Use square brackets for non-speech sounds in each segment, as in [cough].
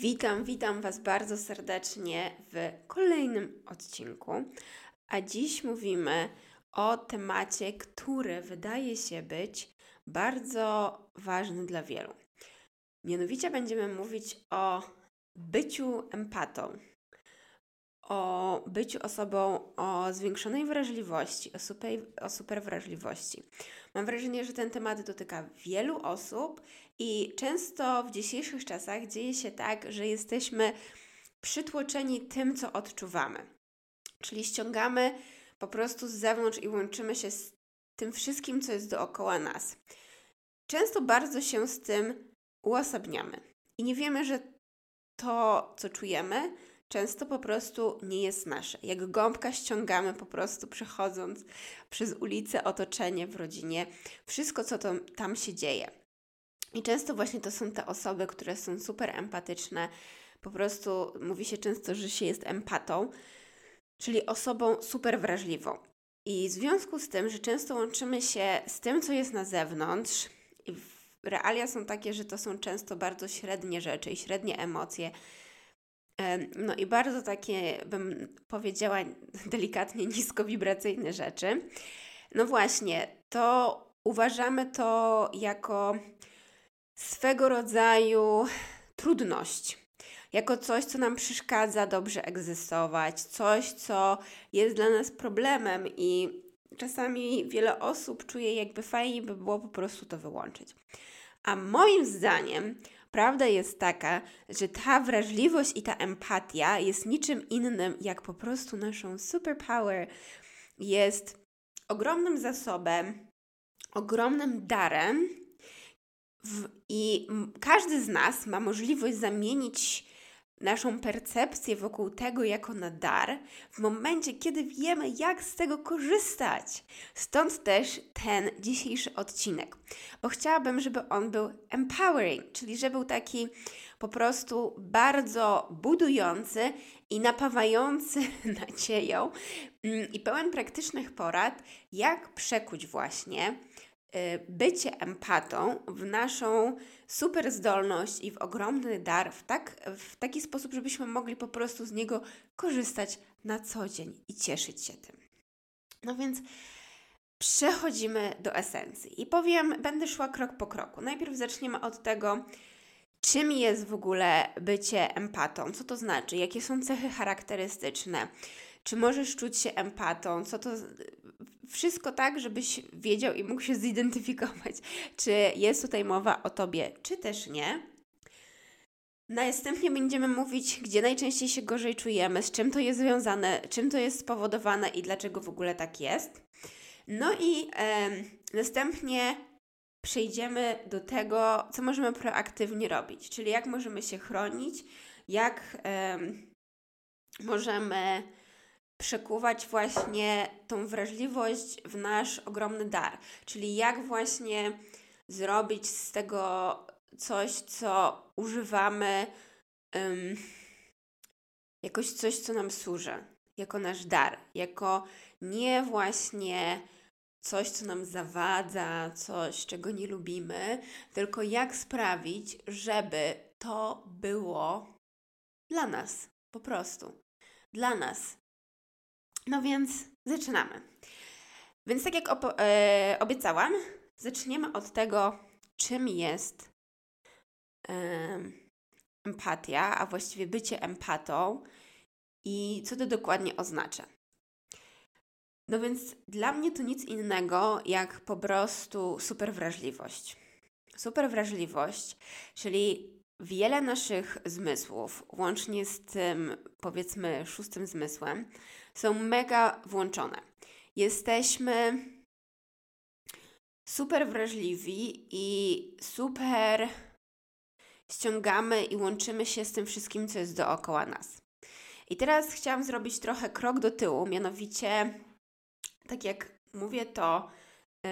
Witam, witam Was bardzo serdecznie w kolejnym odcinku. A dziś mówimy o temacie, który wydaje się być bardzo ważny dla wielu. Mianowicie będziemy mówić o byciu empatą, o byciu osobą o zwiększonej wrażliwości, o super, o super wrażliwości. Mam wrażenie, że ten temat dotyka wielu osób i często w dzisiejszych czasach dzieje się tak, że jesteśmy przytłoczeni tym, co odczuwamy. Czyli ściągamy po prostu z zewnątrz i łączymy się z tym wszystkim, co jest dookoła nas. Często bardzo się z tym uosobniamy i nie wiemy, że to, co czujemy, często po prostu nie jest nasze. Jak gąbka ściągamy po prostu przechodząc przez ulicę, otoczenie w rodzinie, wszystko, co to, tam się dzieje. I często właśnie to są te osoby, które są super empatyczne. Po prostu mówi się często, że się jest empatą, czyli osobą super wrażliwą. I w związku z tym, że często łączymy się z tym, co jest na zewnątrz, realia są takie, że to są często bardzo średnie rzeczy i średnie emocje, no i bardzo takie, bym powiedziała [laughs] delikatnie, niskowibracyjne rzeczy. No właśnie, to uważamy to jako swego rodzaju trudność, jako coś, co nam przeszkadza dobrze egzystować, coś, co jest dla nas problemem i czasami wiele osób czuje, jakby fajnie by było po prostu to wyłączyć. A moim zdaniem prawda jest taka, że ta wrażliwość i ta empatia jest niczym innym jak po prostu naszą superpower. Jest ogromnym zasobem, ogromnym darem, w, I każdy z nas ma możliwość zamienić naszą percepcję wokół tego jako na dar w momencie, kiedy wiemy, jak z tego korzystać. Stąd też ten dzisiejszy odcinek, bo chciałabym, żeby on był empowering, czyli żeby był taki po prostu bardzo budujący i napawający [laughs] nadzieją mm, i pełen praktycznych porad, jak przekuć właśnie bycie empatą w naszą super zdolność i w ogromny dar w, tak, w taki sposób, żebyśmy mogli po prostu z niego korzystać na co dzień i cieszyć się tym. No więc przechodzimy do esencji i powiem, będę szła krok po kroku. Najpierw zaczniemy od tego, czym jest w ogóle bycie empatą, co to znaczy, jakie są cechy charakterystyczne, czy możesz czuć się empatą, co to wszystko tak, żebyś wiedział i mógł się zidentyfikować, czy jest tutaj mowa o tobie, czy też nie. Następnie będziemy mówić, gdzie najczęściej się gorzej czujemy, z czym to jest związane, czym to jest spowodowane i dlaczego w ogóle tak jest. No i e, następnie przejdziemy do tego, co możemy proaktywnie robić, czyli jak możemy się chronić, jak e, możemy przekuwać właśnie tą wrażliwość w nasz ogromny dar. Czyli jak właśnie zrobić z tego coś, co używamy, um, jakoś coś, co nam służy, jako nasz dar, jako nie właśnie coś, co nam zawadza, coś, czego nie lubimy, tylko jak sprawić, żeby to było dla nas, po prostu. Dla nas, no więc zaczynamy. Więc tak jak e, obiecałam, zaczniemy od tego, czym jest e, empatia, a właściwie bycie empatą i co to dokładnie oznacza. No więc dla mnie to nic innego jak po prostu super wrażliwość. Super wrażliwość, czyli wiele naszych zmysłów, łącznie z tym powiedzmy szóstym zmysłem, są mega włączone. Jesteśmy super wrażliwi i super ściągamy i łączymy się z tym wszystkim, co jest dookoła nas. I teraz chciałam zrobić trochę krok do tyłu, mianowicie, tak jak mówię to yy,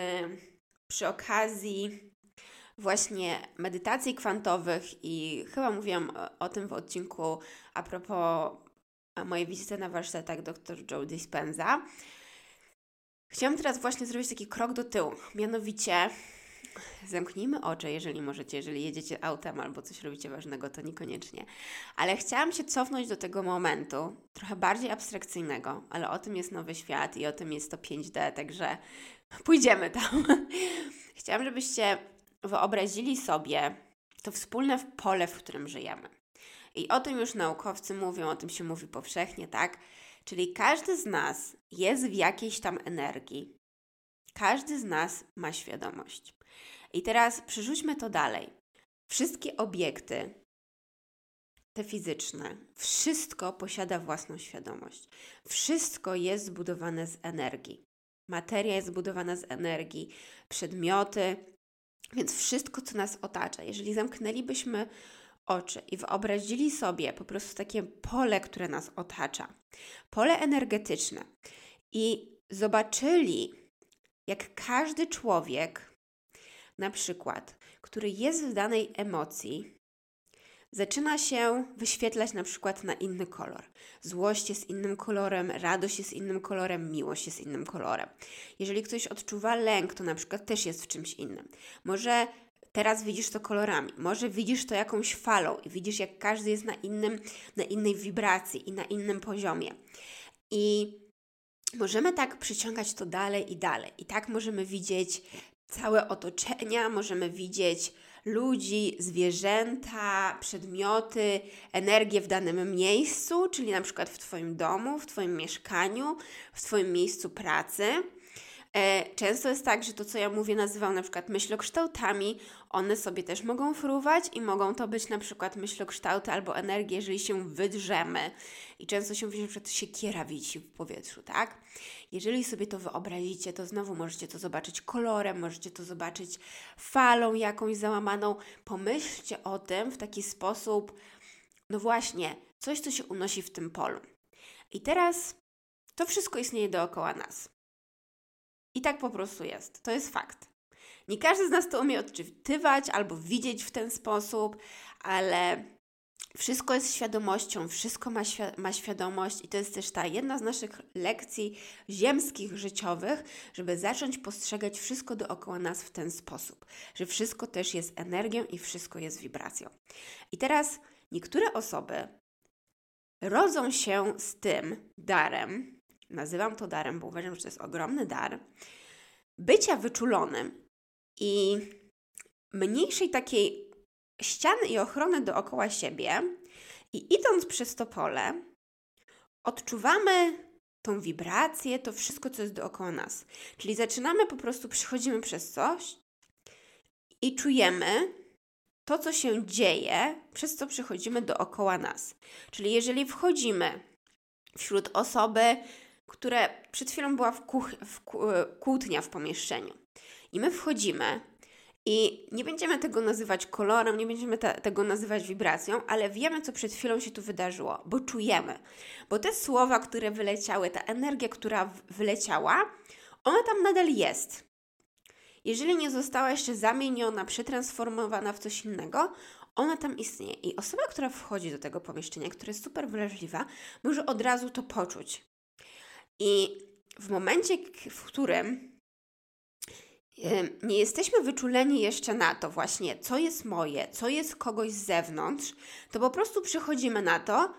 przy okazji właśnie medytacji kwantowych i chyba mówiłam o, o tym w odcinku a propos mojej wizyty na warsztatach dr Joe Dispenza. Chciałam teraz właśnie zrobić taki krok do tyłu, mianowicie zamknijmy oczy, jeżeli możecie, jeżeli jedziecie autem albo coś robicie ważnego, to niekoniecznie. Ale chciałam się cofnąć do tego momentu, trochę bardziej abstrakcyjnego, ale o tym jest nowy świat i o tym jest to 5D, także pójdziemy tam. [laughs] Chciałam, żebyście wyobrazili sobie to wspólne pole, w którym żyjemy. I o tym już naukowcy mówią, o tym się mówi powszechnie, tak? Czyli każdy z nas jest w jakiejś tam energii. Każdy z nas ma świadomość. I teraz przerzućmy to dalej. Wszystkie obiekty, te fizyczne, wszystko posiada własną świadomość. Wszystko jest zbudowane z energii. Materia jest zbudowana z energii, przedmioty, więc wszystko, co nas otacza. Jeżeli zamknęlibyśmy oczy i wyobrazili sobie po prostu takie pole, które nas otacza, pole energetyczne i zobaczyli, jak każdy człowiek, na przykład, który jest w danej emocji, zaczyna się wyświetlać na przykład na inny kolor. Złość jest innym kolorem, radość jest innym kolorem, miłość jest innym kolorem. Jeżeli ktoś odczuwa lęk, to na przykład też jest w czymś innym. Może teraz widzisz to kolorami, może widzisz to jakąś falą i widzisz, jak każdy jest na innym, na innej wibracji i na innym poziomie. I możemy tak przyciągać to dalej i dalej. I tak możemy widzieć całe otoczenia, możemy widzieć ludzi, zwierzęta, przedmioty, energię w danym miejscu, czyli na przykład w Twoim domu, w Twoim mieszkaniu, w Twoim miejscu pracy. E, często jest tak, że to, co ja mówię, nazywam na przykład myślokształtami, one sobie też mogą fruwać i mogą to być na przykład myślokształty albo energie, jeżeli się wydrzemy. I często się mówi, że przed siekiera wisi w powietrzu, tak? Jeżeli sobie to wyobrazicie, to znowu możecie to zobaczyć kolorem, możecie to zobaczyć falą jakąś załamaną. Pomyślcie o tym w taki sposób, no właśnie, coś, co się unosi w tym polu. I teraz to wszystko istnieje dookoła nas. I tak po prostu jest. To jest fakt. Nie każdy z nas to umie odczytywać albo widzieć w ten sposób, ale wszystko jest świadomością, wszystko ma, świ ma świadomość, i to jest też ta jedna z naszych lekcji ziemskich, życiowych, żeby zacząć postrzegać wszystko dookoła nas w ten sposób, że wszystko też jest energią i wszystko jest wibracją. I teraz niektóre osoby rodzą się z tym darem, nazywam to darem, bo uważam, że to jest ogromny dar, bycia wyczulonym i mniejszej takiej ściany i ochrony dookoła siebie i idąc przez to pole, odczuwamy tą wibrację, to wszystko, co jest dookoła nas. Czyli zaczynamy po prostu, przychodzimy przez coś i czujemy to, co się dzieje, przez co przychodzimy dookoła nas. Czyli jeżeli wchodzimy wśród osoby, które przed chwilą była w, kuch- w kłótnia w pomieszczeniu. I my wchodzimy i nie będziemy tego nazywać kolorem, nie będziemy te, tego nazywać wibracją, ale wiemy, co przed chwilą się tu wydarzyło, bo czujemy. Bo te słowa, które wyleciały, ta energia, która wyleciała, ona tam nadal jest. Jeżeli nie została jeszcze zamieniona, przetransformowana w coś innego, ona tam istnieje. I osoba, która wchodzi do tego pomieszczenia, która jest super wrażliwa, może od razu to poczuć. I w momencie, w którym nie jesteśmy wyczuleni jeszcze na to właśnie, co jest moje, co jest kogoś z zewnątrz, to po prostu przychodzimy na to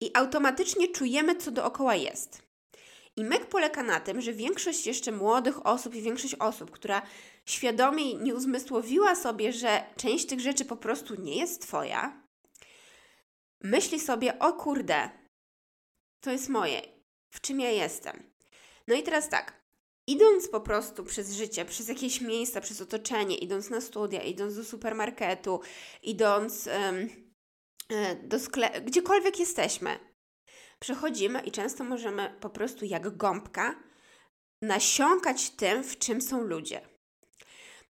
i automatycznie czujemy, co dookoła jest. I myk polega na tym, że większość jeszcze młodych osób i większość osób, która świadomie nie uzmysłowiła sobie, że część tych rzeczy po prostu nie jest Twoja, myśli sobie, o kurde, to jest moje, w czym ja jestem. No i teraz tak, idąc po prostu przez życie, przez jakieś miejsca, przez otoczenie, idąc na studia, idąc do supermarketu, idąc um, do sklepu, gdziekolwiek jesteśmy, przechodzimy i często możemy po prostu jak gąbka nasiąkać tym, w czym są ludzie.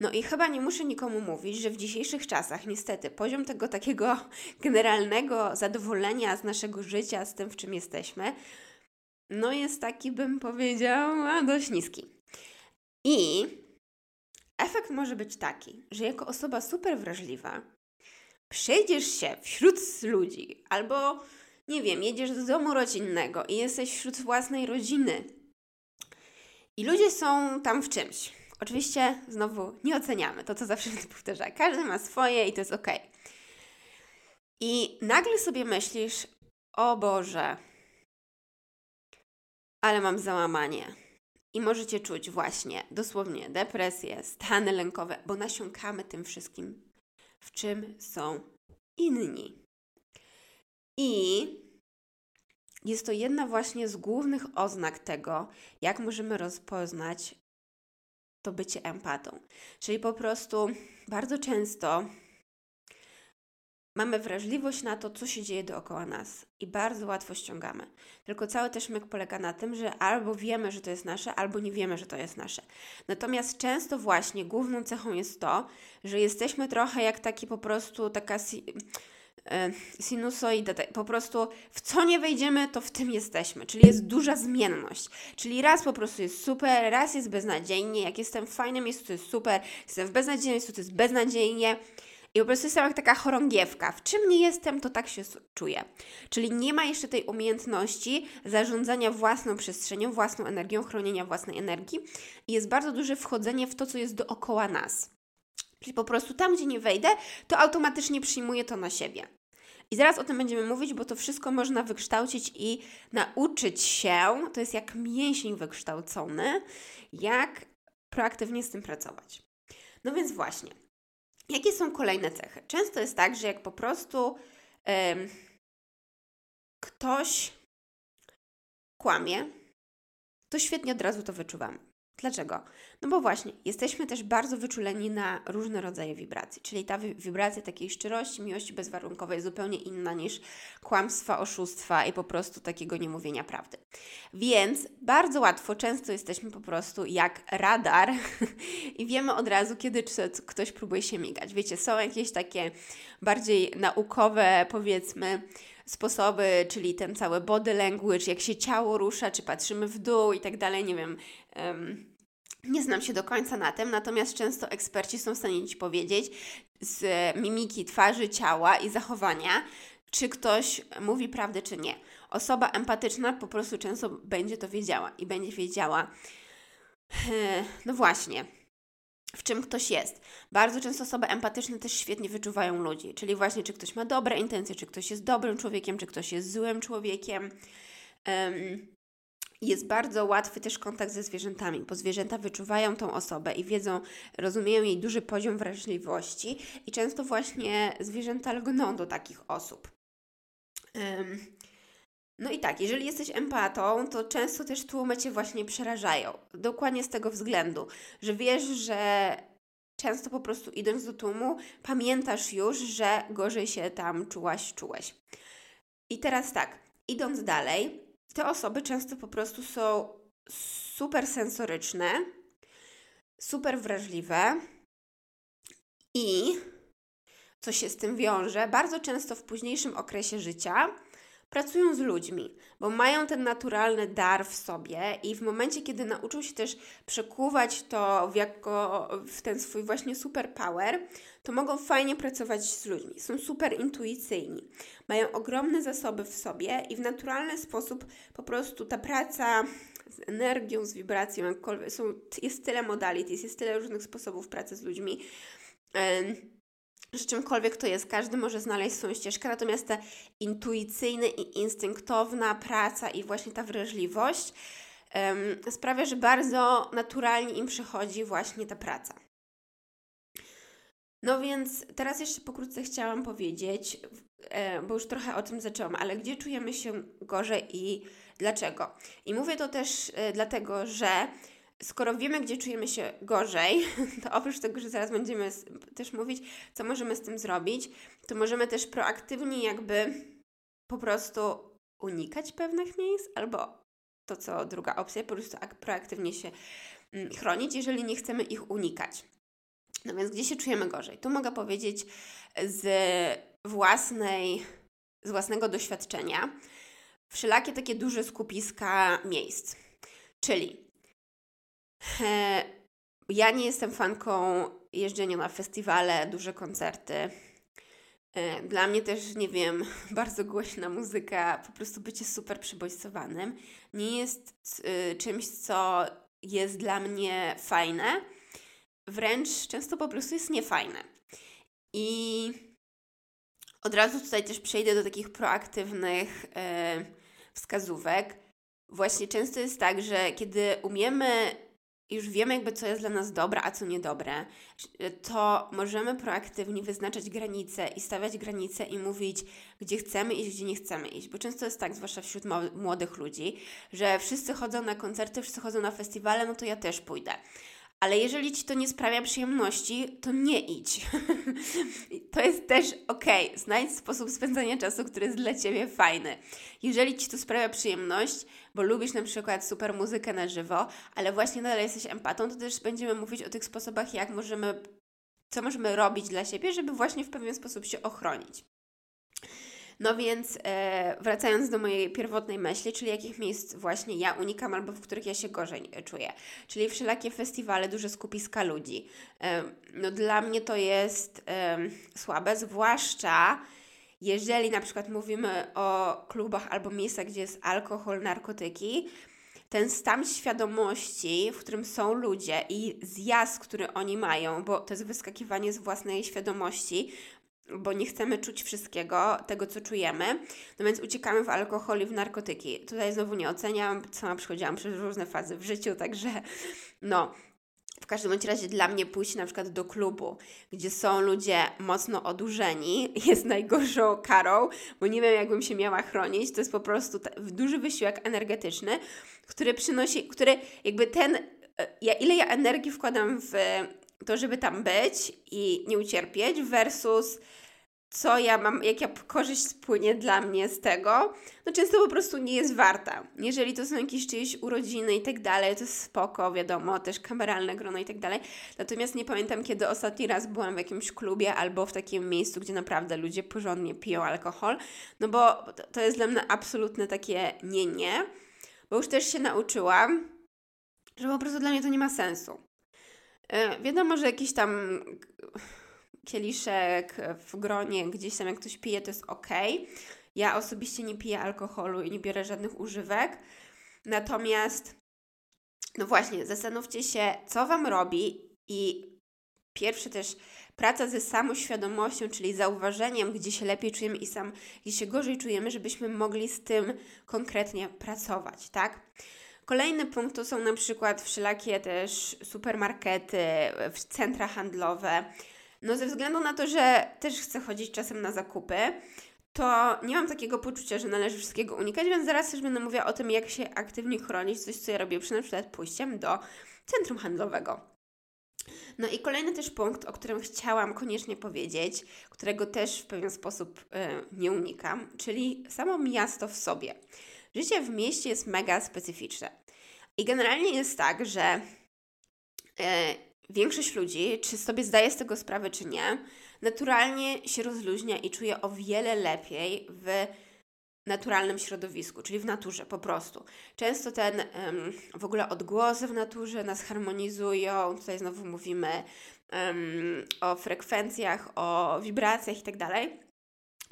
No i chyba nie muszę nikomu mówić, że w dzisiejszych czasach niestety poziom tego takiego [laughs] generalnego zadowolenia z naszego życia, z tym, w czym jesteśmy, no jest taki, bym powiedziała, dość niski. I efekt może być taki, że jako osoba super wrażliwa przejdziesz się wśród ludzi albo, nie wiem, jedziesz do domu rodzinnego i jesteś wśród własnej rodziny i ludzie są tam w czymś. Oczywiście znowu nie oceniamy, to co zawsze powtarza. Każdy ma swoje i to jest ok. I nagle sobie myślisz, o Boże, ale mam załamanie. I możecie czuć właśnie dosłownie depresję, stany lękowe, bo nasiąkamy tym wszystkim, w czym są inni. I jest to jedna właśnie z głównych oznak tego, jak możemy rozpoznać to bycie empatą. Czyli po prostu bardzo często mamy wrażliwość na to, co się dzieje dookoła nas i bardzo łatwo ściągamy. Tylko cały też myk polega na tym, że albo wiemy, że to jest nasze, albo nie wiemy, że to jest nasze. Natomiast często właśnie główną cechą jest to, że jesteśmy trochę jak taki po prostu taka e, sinusoida, po prostu w co nie wejdziemy, to w tym jesteśmy, czyli jest duża zmienność. Czyli raz po prostu jest super, raz jest beznadziejnie, jak jestem w fajnym miejscu, to jest super, jestem w beznadziejnym miejscu, to jest beznadziejnie. I po prostu jestem jak taka chorągiewka. W czym nie jestem, to tak się czuję. Czyli nie ma jeszcze tej umiejętności zarządzania własną przestrzenią, własną energią, chronienia własnej energii. I jest bardzo duże wchodzenie w to, co jest dookoła nas. Czyli po prostu tam, gdzie nie wejdę, to automatycznie przyjmuję to na siebie. I zaraz o tym będziemy mówić, bo to wszystko można wykształcić i nauczyć się, to jest jak mięsień wykształcony, jak proaktywnie z tym pracować. No więc właśnie, Jakie są kolejne cechy? Często jest tak, że jak po prostu ktoś kłamie, to świetnie od razu to wyczuwamy. Dlaczego? No bo właśnie, jesteśmy też bardzo wyczuleni na różne rodzaje wibracji, czyli ta wibracja takiej szczerości, miłości bezwarunkowej jest zupełnie inna niż kłamstwa, oszustwa i po prostu takiego niemówienia prawdy. Więc bardzo łatwo, często jesteśmy po prostu jak radar [laughs] i wiemy od razu, kiedy ktoś próbuje się migać. Wiecie, są jakieś takie bardziej naukowe, powiedzmy, sposoby, czyli ten cały body language, jak się ciało rusza, czy patrzymy w dół i tak dalej, nie wiem. Um, nie znam się do końca na tym, natomiast często eksperci są w stanie Ci powiedzieć z mimiki twarzy, ciała i zachowania, czy ktoś mówi prawdę, czy nie. Osoba empatyczna po prostu często będzie to wiedziała i będzie wiedziała, no właśnie, w czym ktoś jest. Bardzo często osoby empatyczne też świetnie wyczuwają ludzi, czyli właśnie czy ktoś ma dobre intencje, czy ktoś jest dobrym człowiekiem, czy ktoś jest złym człowiekiem. Jest bardzo łatwy też kontakt ze zwierzętami, bo zwierzęta wyczuwają tą osobę i wiedzą, rozumieją jej duży poziom wrażliwości i często właśnie zwierzęta lgną do takich osób. Um, no i tak, jeżeli jesteś empatą, to często też tłumy cię właśnie przerażają. Dokładnie z tego względu, że wiesz, że często po prostu idąc do tłumu, pamiętasz już, że gorzej się tam czułaś, czułeś. I teraz tak, idąc dalej, te osoby często po prostu są super sensoryczne, super wrażliwe i co się z tym wiąże, bardzo często w późniejszym okresie życia pracują z ludźmi, bo mają ten naturalny dar w sobie i w momencie, kiedy nauczą się też przekuwać to w, jako, w ten swój właśnie superpower, to mogą fajnie pracować z ludźmi. Są super intuicyjni, mają ogromne zasoby w sobie i w naturalny sposób po prostu ta praca z energią, z wibracją, jakkolwiek, są, jest tyle modalities, jest tyle różnych sposobów pracy z ludźmi że czymkolwiek to jest, każdy może znaleźć swoją ścieżkę, natomiast ta intuicyjna i instynktowna praca i właśnie ta wrażliwość um, sprawia, że bardzo naturalnie im przychodzi właśnie ta praca. No więc teraz jeszcze pokrótce chciałam powiedzieć, e, bo już trochę o tym zaczęłam, ale gdzie czujemy się gorzej i dlaczego? I mówię to też e, dlatego, że skoro wiemy, gdzie czujemy się gorzej, [laughs] to oprócz tego, że zaraz będziemy też mówić, co możemy z tym zrobić, to możemy też proaktywnie jakby po prostu unikać pewnych miejsc, albo to, co druga opcja, po prostu proaktywnie się mm, chronić, jeżeli nie chcemy ich unikać. No więc gdzie się czujemy gorzej? Tu mogę powiedzieć z własnej, z własnego doświadczenia wszelakie takie duże skupiska miejsc. Czyli ja nie jestem fanką jeżdżenia na festiwale, duże koncerty. E, dla mnie też, nie wiem, [laughs] bardzo głośna muzyka, po prostu bycie super przybodźcowanym nie jest y, czymś, co jest dla mnie fajne. Wręcz często po prostu jest niefajne. I od razu tutaj też przejdę do takich proaktywnych e, wskazówek. Właśnie często jest tak, że kiedy umiemy już wiemy jakby co jest dla nas dobre, a co niedobre, to możemy proaktywnie wyznaczać granice i stawiać granice i mówić, gdzie chcemy iść, gdzie nie chcemy iść. Bo często jest tak, zwłaszcza wśród młodych ludzi, że wszyscy chodzą na koncerty, wszyscy chodzą na festiwale, no to ja też pójdę. Ale jeżeli ci to nie sprawia przyjemności, to nie idź. [laughs] to jest też ok. Znajdź sposób spędzania czasu, który jest dla ciebie fajny. Jeżeli ci to sprawia przyjemność, bo lubisz na przykład super muzykę na żywo, ale właśnie nadal jesteś empatą, to też będziemy mówić o tych sposobach, jak możemy, co możemy robić dla siebie, żeby właśnie w pewien sposób się ochronić. No więc e, wracając do mojej pierwotnej myśli, czyli jakich miejsc właśnie ja unikam albo w których ja się gorzej e, czuję. Czyli wszelakie festiwale, duże skupiska ludzi. E, no dla mnie to jest e, słabe, zwłaszcza jeżeli na przykład mówimy o klubach albo miejscach, gdzie jest alkohol, narkotyki, ten stan świadomości, w którym są ludzie i zjazd, który oni mają, bo to jest wyskakiwanie z własnej świadomości, bo nie chcemy czuć wszystkiego, tego co czujemy, no więc uciekamy w alkohol i w narkotyki. Tutaj znowu nie oceniam, sama przechodziłam przez różne fazy w życiu, także no. W każdym razie dla mnie pójść na przykład do klubu, gdzie są ludzie mocno odurzeni, [laughs] jest najgorszą karą, bo nie wiem, jakbym się miała chronić. To jest po prostu duży wysiłek energetyczny, który przynosi, który jakby ten, e, ja, ile ja energii wkładam w to, żeby tam być i nie ucierpieć, versus co ja mam, jaka korzyść płynie dla mnie z tego, no często po prostu nie jest warta. Jeżeli to są jakieś czyjeś urodziny i tak dalej, to spoko, wiadomo, też kameralne grono i tak dalej. Natomiast nie pamiętam, kiedy ostatni raz byłam w jakimś klubie albo w takim miejscu, gdzie naprawdę ludzie porządnie piją alkohol, no bo to jest dla mnie absolutne takie nie, nie, bo już też się nauczyłam, że po prostu dla mnie to nie ma sensu. E, wiadomo, że jakiś tam kieliszek w gronie, gdzieś tam jak ktoś pije, to jest ok. Ja osobiście nie piję alkoholu i nie biorę żadnych używek. Natomiast, no właśnie, zastanówcie się, co Wam robi i pierwsze też praca ze samoświadomością, czyli zauważeniem, gdzie się lepiej czujemy i sam, gdzie się gorzej czujemy, żebyśmy mogli z tym konkretnie pracować, tak? Kolejny punkt to są na przykład wszelakie też supermarkety, centra handlowe. No ze względu na to, że też chcę chodzić czasem na zakupy, to nie mam takiego poczucia, że należy wszystkiego unikać, więc zaraz też będę mówiła o tym, jak się aktywnie chronić, coś co ja robię przy na przykład pójściem do centrum handlowego. No i kolejny też punkt, o którym chciałam koniecznie powiedzieć, którego też w pewien sposób y, nie unikam, czyli samo miasto w sobie. Życie w mieście jest mega specyficzne. I generalnie jest tak, że e, większość ludzi, czy sobie zdaje z tego sprawę, czy nie, naturalnie się rozluźnia i czuje o wiele lepiej w naturalnym środowisku, czyli w naturze po prostu. Często ten um, w ogóle odgłosy w naturze nas harmonizują. Tutaj znowu mówimy um, o frekwencjach, o wibracjach itd.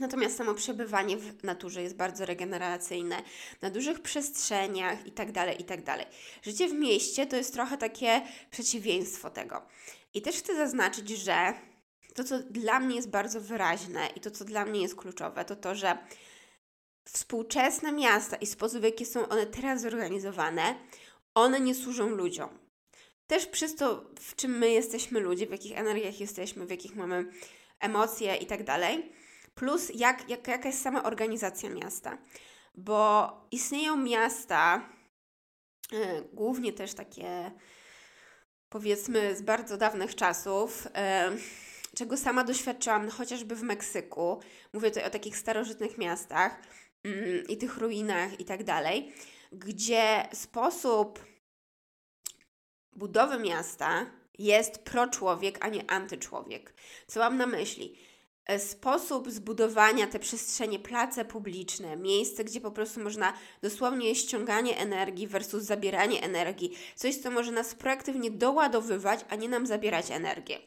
Natomiast samo przebywanie w naturze jest bardzo regeneracyjne, na dużych przestrzeniach itd., tak itd. Tak Życie w mieście to jest trochę takie przeciwieństwo tego. I też chcę zaznaczyć, że to, co dla mnie jest bardzo wyraźne i to, co dla mnie jest kluczowe, to to, że współczesne miasta i sposób, w jaki są one teraz zorganizowane, one nie służą ludziom. Też przez to, w czym my jesteśmy ludzie, w jakich energiach jesteśmy, w jakich mamy emocje i tak dalej, plus jak, jak, jaka jest sama organizacja miasta. Bo istnieją miasta, yy, głównie też takie powiedzmy z bardzo dawnych czasów, yy, czego sama doświadczyłam chociażby w Meksyku. Mówię tutaj o takich starożytnych miastach yy, i tych ruinach i tak dalej, gdzie sposób budowy miasta jest proczłowiek, a nie antyczłowiek. Co mam na myśli? E, sposób zbudowania te przestrzenie, place publiczne, miejsce, gdzie po prostu można dosłownie ściąganie energii versus zabieranie energii, coś, co może nas proaktywnie doładowywać, a nie nam zabierać energię.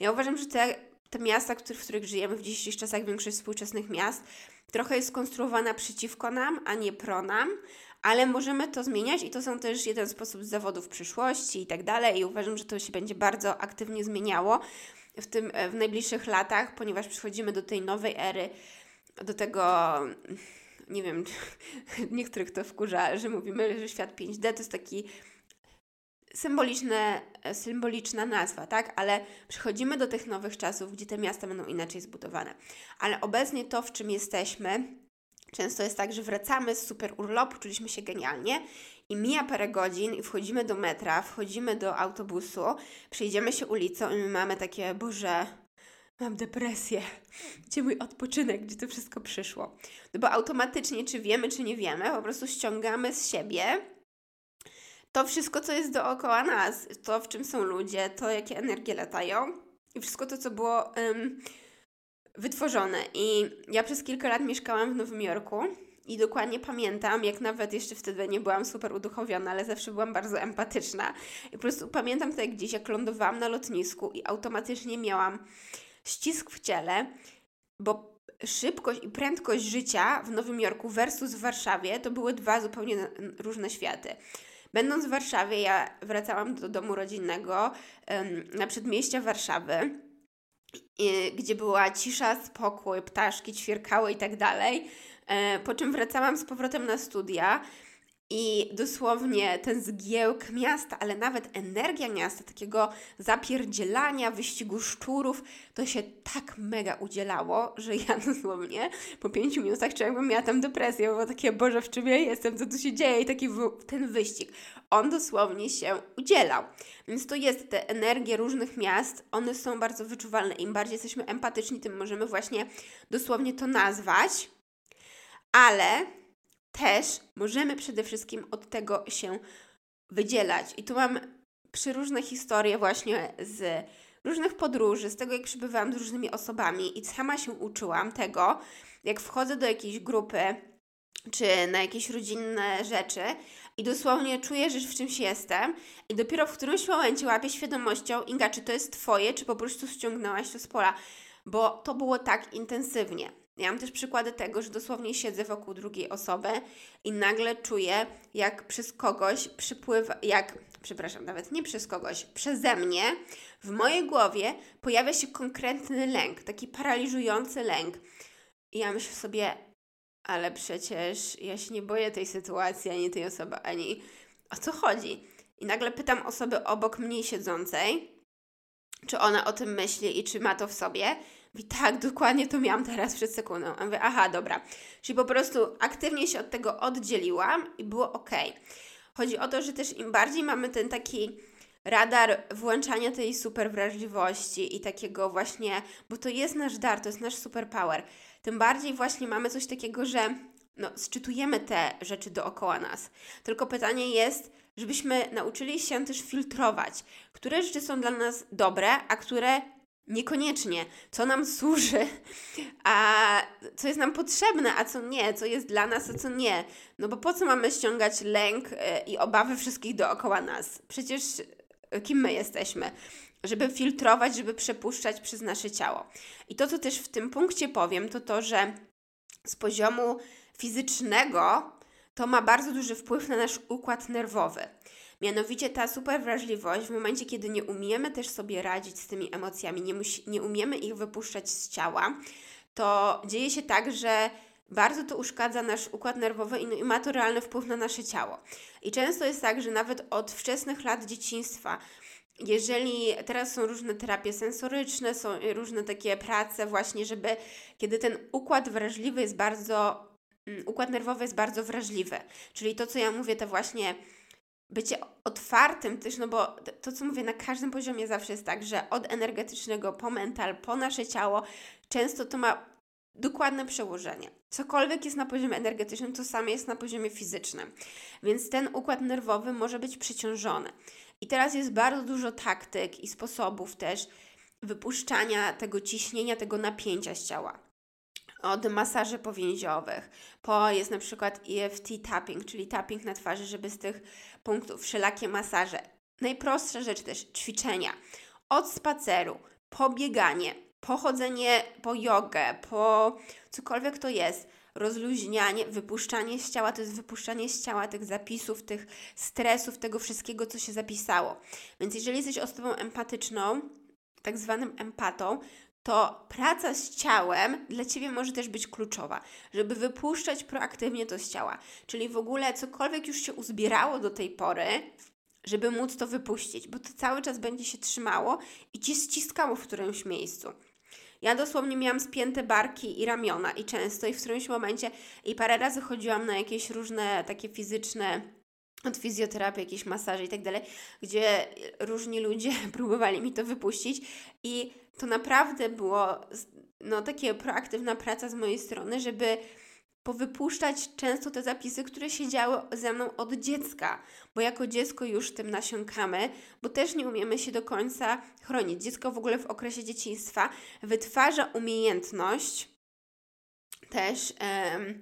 Ja uważam, że te, te miasta, w których żyjemy w dzisiejszych czasach, większość współczesnych miast, trochę jest skonstruowana przeciwko nam, a nie pro nam, ale możemy to zmieniać i to są też jeden sposób zawodów przyszłości i tak dalej. I uważam, że to się będzie bardzo aktywnie zmieniało w, tym, w najbliższych latach, ponieważ przechodzimy do tej nowej ery, do tego, nie wiem, [laughs] niektórych to wkurza, że mówimy, że świat 5D to jest taki symboliczne, symboliczna nazwa, tak? Ale przechodzimy do tych nowych czasów, gdzie te miasta będą inaczej zbudowane. Ale obecnie to, w czym jesteśmy, często jest tak, że wracamy z super urlopu, czuliśmy się genialnie i mija parę godzin i wchodzimy do metra, wchodzimy do autobusu, przejdziemy się ulicą i my mamy takie, Boże, mam depresję, gdzie mój odpoczynek, gdzie to wszystko przyszło. No bo automatycznie, czy wiemy, czy nie wiemy, po prostu ściągamy z siebie to wszystko, co jest dookoła nas, to w czym są ludzie, to jakie energie latają i wszystko to, co było um, wytworzone. I ja przez kilka lat mieszkałam w Nowym Jorku i dokładnie pamiętam, jak nawet jeszcze wtedy nie byłam super uduchowiona, ale zawsze byłam bardzo empatyczna. I po prostu pamiętam to jak dziś, jak lądowałam na lotnisku i automatycznie miałam ścisk w ciele, bo szybkość i prędkość życia w Nowym Jorku versus w Warszawie to były dwa zupełnie różne światy. Będąc w Warszawie, ja wracałam do domu rodzinnego na przedmieścia Warszawy, gdzie była cisza, spokój, ptaszki ćwierkały i tak dalej. E, po czym wracałam z powrotem na studia i dosłownie ten zgiełk miasta, ale nawet energia miasta, takiego zapierdzielania, wyścigu szczurów, to się tak mega udzielało, że ja [laughs] dosłownie po pięciu minutach czułam, jakbym miała tam depresję, bo takie, Boże, w czym ja jestem, co tu się dzieje i taki ten wyścig. On dosłownie się udzielał. Więc to jest te energie różnych miast, one są bardzo wyczuwalne. Im bardziej jesteśmy empatyczni, tym możemy właśnie dosłownie to nazwać, ale też możemy przede wszystkim od tego się wydzielać. I tu mam przeróżne historie właśnie z różnych podróży, z tego jak przybywałam z różnymi osobami i sama się uczyłam tego, jak wchodzę do jakiejś grupy czy na jakieś rodzinne rzeczy i dosłownie czuję, że w czymś jestem i dopiero w którymś momencie łapię świadomością, Inga, czy to jest Twoje, czy po prostu ściągnęłaś to z pola, bo to było tak intensywnie. Ja mam też przykłady tego, że dosłownie siedzę wokół drugiej osoby i nagle czuję, jak przez kogoś przypływa, jak, przepraszam, nawet nie przez kogoś, przeze mnie, w mojej głowie pojawia się konkretny lęk, taki paraliżujący lęk. I ja myślę sobie, ale przecież ja się nie boję tej sytuacji, ani tej osoby, ani o co chodzi. I nagle pytam osoby obok mnie siedzącej, czy ona o tym myśli i czy ma to w sobie. I tak, dokładnie to miałam teraz przed sekundą. A mówię, aha, dobra. Czyli po prostu aktywnie się od tego oddzieliłam i było ok. Chodzi o to, że też im bardziej mamy ten taki radar włączania tej super wrażliwości i takiego właśnie, bo to jest nasz dar, to jest nasz superpower, tym bardziej właśnie mamy coś takiego, że no, sczytujemy te rzeczy dookoła nas. Tylko pytanie jest, żebyśmy nauczyli się też filtrować, które rzeczy są dla nas dobre, a które Niekoniecznie. Co nam służy, a co jest nam potrzebne, a co nie, co jest dla nas, a co nie. No bo po co mamy ściągać lęk e, i obawy wszystkich dookoła nas? Przecież e, kim my jesteśmy? Żeby filtrować, żeby przepuszczać przez nasze ciało. I to, co też w tym punkcie powiem, to to, że z poziomu fizycznego to ma bardzo duży wpływ na nasz układ nerwowy. Mianowicie ta super wrażliwość, w momencie, kiedy nie umiemy też sobie radzić z tymi emocjami, nie, musi, nie umiemy ich wypuszczać z ciała, to dzieje się tak, że bardzo to uszkadza nasz układ nerwowy i, i ma to realny wpływ na nasze ciało. I często jest tak, że nawet od wczesnych lat dzieciństwa jeżeli teraz są różne terapie sensoryczne, są różne takie prace, właśnie, żeby kiedy ten układ wrażliwy jest bardzo, mm, układ nerwowy jest bardzo wrażliwy, czyli to, co ja mówię, to właśnie bycie otwartym też, no bo to, co mówię, na każdym poziomie zawsze jest tak, że od energetycznego po mental, po nasze ciało, często to ma dokładne przełożenie. Cokolwiek jest na poziomie energetycznym, to samo jest na poziomie fizycznym. Więc ten układ nerwowy może być przeciążony. I teraz jest bardzo dużo taktyk i sposobów też wypuszczania tego ciśnienia, tego napięcia z ciała od masaży powięziowych, po jest na przykład EFT tapping, czyli tapping na twarzy, żeby z tych punktów wszelakie masaże. Najprostsza rzecz też ćwiczenia. Od spaceru, pobieganie, pochodzenie po jogę, po cokolwiek to jest, rozluźnianie, wypuszczanie z ciała, to jest wypuszczanie z ciała tych zapisów, tych stresów, tego wszystkiego, co się zapisało. Więc jeżeli jesteś osobą empatyczną, tak zwanym empatą, to praca z ciałem dla Ciebie może też być kluczowa, żeby wypuszczać proaktywnie to z ciała. Czyli w ogóle cokolwiek już się uzbierało do tej pory, żeby móc to wypuścić, bo to cały czas będzie się trzymało i Ci ściskało w którymś miejscu. Ja dosłownie miałam spięte barki i ramiona i często i w którymś momencie i parę razy chodziłam na jakieś różne takie fizyczne od fizjoterapii, jakieś masaże i tak dalej, gdzie różni ludzie [laughs] próbowali mi to wypuścić i to naprawdę było no, takie proaktywna praca z mojej strony, żeby powypuszczać często te zapisy, które się działy ze mną od dziecka, bo jako dziecko już tym nasiąkamy, bo też nie umiemy się do końca chronić. Dziecko w ogóle w okresie dzieciństwa wytwarza umiejętność też. Um,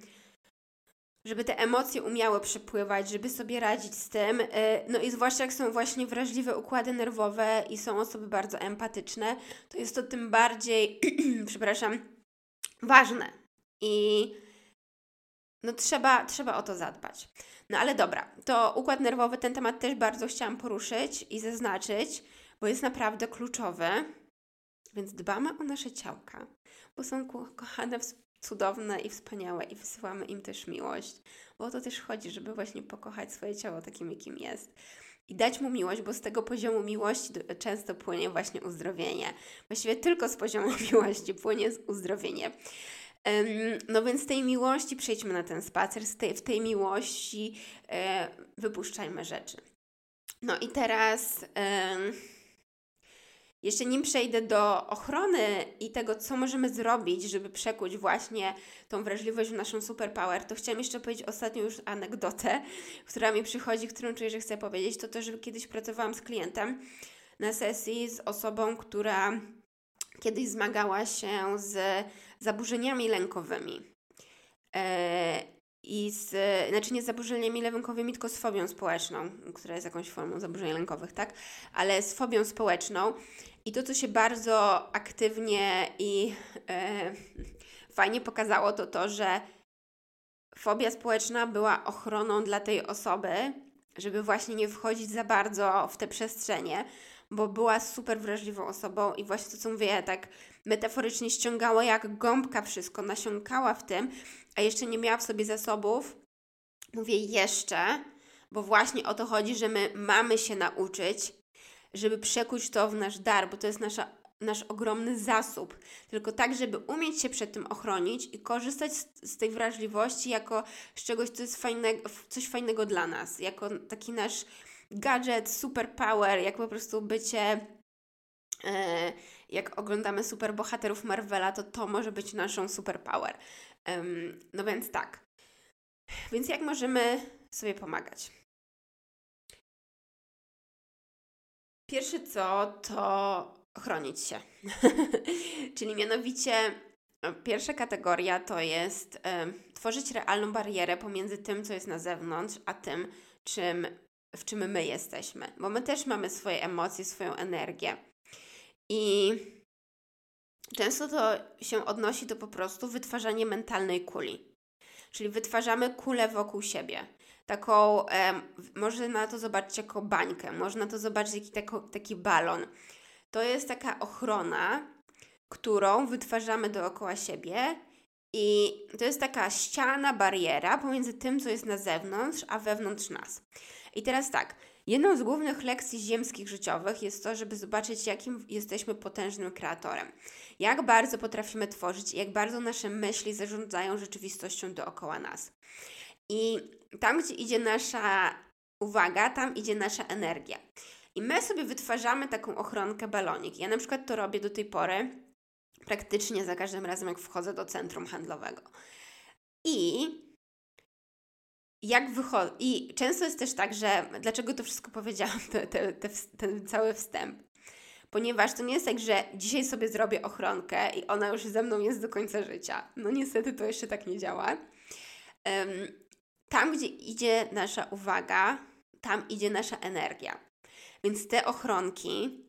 żeby te emocje umiały przepływać, żeby sobie radzić z tym. Y, no i zwłaszcza jak są właśnie wrażliwe układy nerwowe i są osoby bardzo empatyczne, to jest to tym bardziej, [clears throat] przepraszam, ważne. I no trzeba, trzeba o to zadbać. No ale dobra, to układ nerwowy, ten temat też bardzo chciałam poruszyć i zaznaczyć, bo jest naprawdę kluczowy. Więc dbamy o nasze ciałka, bo są kochane cudowne i wspaniałe i wysyłamy im też miłość, bo o to też chodzi, żeby właśnie pokochać swoje ciało takim, jakim jest. I dać mu miłość, bo z tego poziomu miłości często płynie właśnie uzdrowienie. Właściwie tylko z poziomu [laughs] miłości płynie uzdrowienie. No więc z tej miłości przejdźmy na ten spacer, z tej, w tej miłości e, wypuszczajmy rzeczy. No i teraz. E, jeszcze nim przejdę do ochrony i tego, co możemy zrobić, żeby przekuć właśnie tą wrażliwość w naszą superpower, to chciałam jeszcze powiedzieć ostatnią już anegdotę, która mi przychodzi, którą czuję, że chcę powiedzieć. To to, że kiedyś pracowałam z klientem na sesji z osobą, która kiedyś zmagała się z zaburzeniami lękowymi. E, i z, znaczy nie z zaburzeniami lękowymi, tylko z fobią społeczną, która jest jakąś formą zaburzeń lękowych, tak? Ale z fobią społeczną. I to, co się bardzo aktywnie i e, fajnie pokazało, to to, że fobia społeczna była ochroną dla tej osoby, żeby właśnie nie wchodzić za bardzo w te przestrzenie, bo była super wrażliwą osobą i właśnie to, co mówię, tak metaforycznie ściągała jak gąbka wszystko, nasiąkała w tym, a jeszcze nie miała w sobie zasobów. Mówię jeszcze, bo właśnie o to chodzi, że my mamy się nauczyć, żeby przekuć to w nasz dar, bo to jest nasza, nasz ogromny zasób. Tylko tak, żeby umieć się przed tym ochronić i korzystać z, z tej wrażliwości jako z czegoś, co jest fajnego, coś fajnego dla nas, jako taki nasz gadżet, superpower, jak po prostu bycie. E, jak oglądamy superbohaterów Marvela, to to może być naszą superpower. No więc tak. Więc jak możemy sobie pomagać? Pierwsze co, to chronić się. [laughs] Czyli mianowicie no, pierwsza kategoria to jest tworzyć realną barierę pomiędzy tym, co jest na zewnątrz, a tym, czym, w czym my jesteśmy. Bo my też mamy swoje emocje, swoją energię. I często to się odnosi do po prostu wytwarzania mentalnej kuli. Czyli wytwarzamy kulę wokół siebie. Taką, e, można na to zobaczyć jako bańkę, można to zobaczyć jako taki, taki balon. To jest taka ochrona, którą wytwarzamy dookoła siebie i to jest taka ściana, bariera pomiędzy tym, co jest na zewnątrz, a wewnątrz nas. I teraz tak, Jedną z głównych lekcji ziemskich życiowych jest to, żeby zobaczyć, jakim jesteśmy potężnym kreatorem. Jak bardzo potrafimy tworzyć i jak bardzo nasze myśli zarządzają rzeczywistością dookoła nas. I tam, gdzie idzie nasza uwaga, tam idzie nasza energia. I my sobie wytwarzamy taką ochronkę balonik. Ja na przykład to robię do tej pory praktycznie za każdym razem, jak wchodzę do centrum handlowego. I jak wychodzę. I często jest też tak, że dlaczego to wszystko powiedziałam, [laughs] te, te, te, ten cały wstęp. Ponieważ to nie jest tak, że dzisiaj sobie zrobię ochronkę i ona już ze mną jest do końca życia. No niestety to jeszcze tak nie działa. Tam, gdzie idzie nasza uwaga, tam idzie nasza energia. Więc te ochronki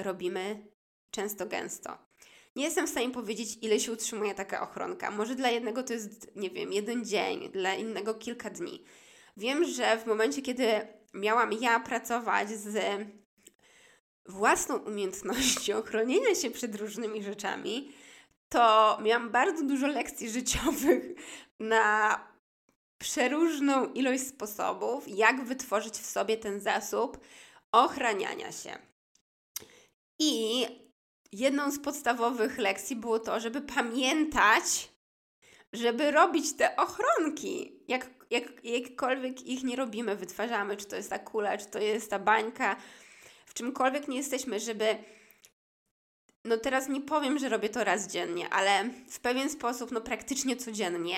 robimy często gęsto. Nie jestem w stanie powiedzieć, ile się utrzymuje taka ochronka. Może dla jednego to jest, nie wiem, jeden dzień, dla innego kilka dni. Wiem, że w momencie, kiedy miałam ja pracować z własną umiejętnością [laughs] chronienia się przed różnymi rzeczami, to miałam bardzo dużo lekcji życiowych na przeróżną ilość sposobów, jak wytworzyć w sobie ten zasób ochraniania się. I jedną z podstawowych lekcji było to, żeby pamiętać, żeby robić te ochronki. Jak, jak, jakkolwiek ich nie robimy, wytwarzamy, czy to jest ta kula, czy to jest ta bańka, w czymkolwiek nie jesteśmy, żeby. No teraz nie powiem, że robię to raz dziennie, ale w pewien sposób, no praktycznie codziennie,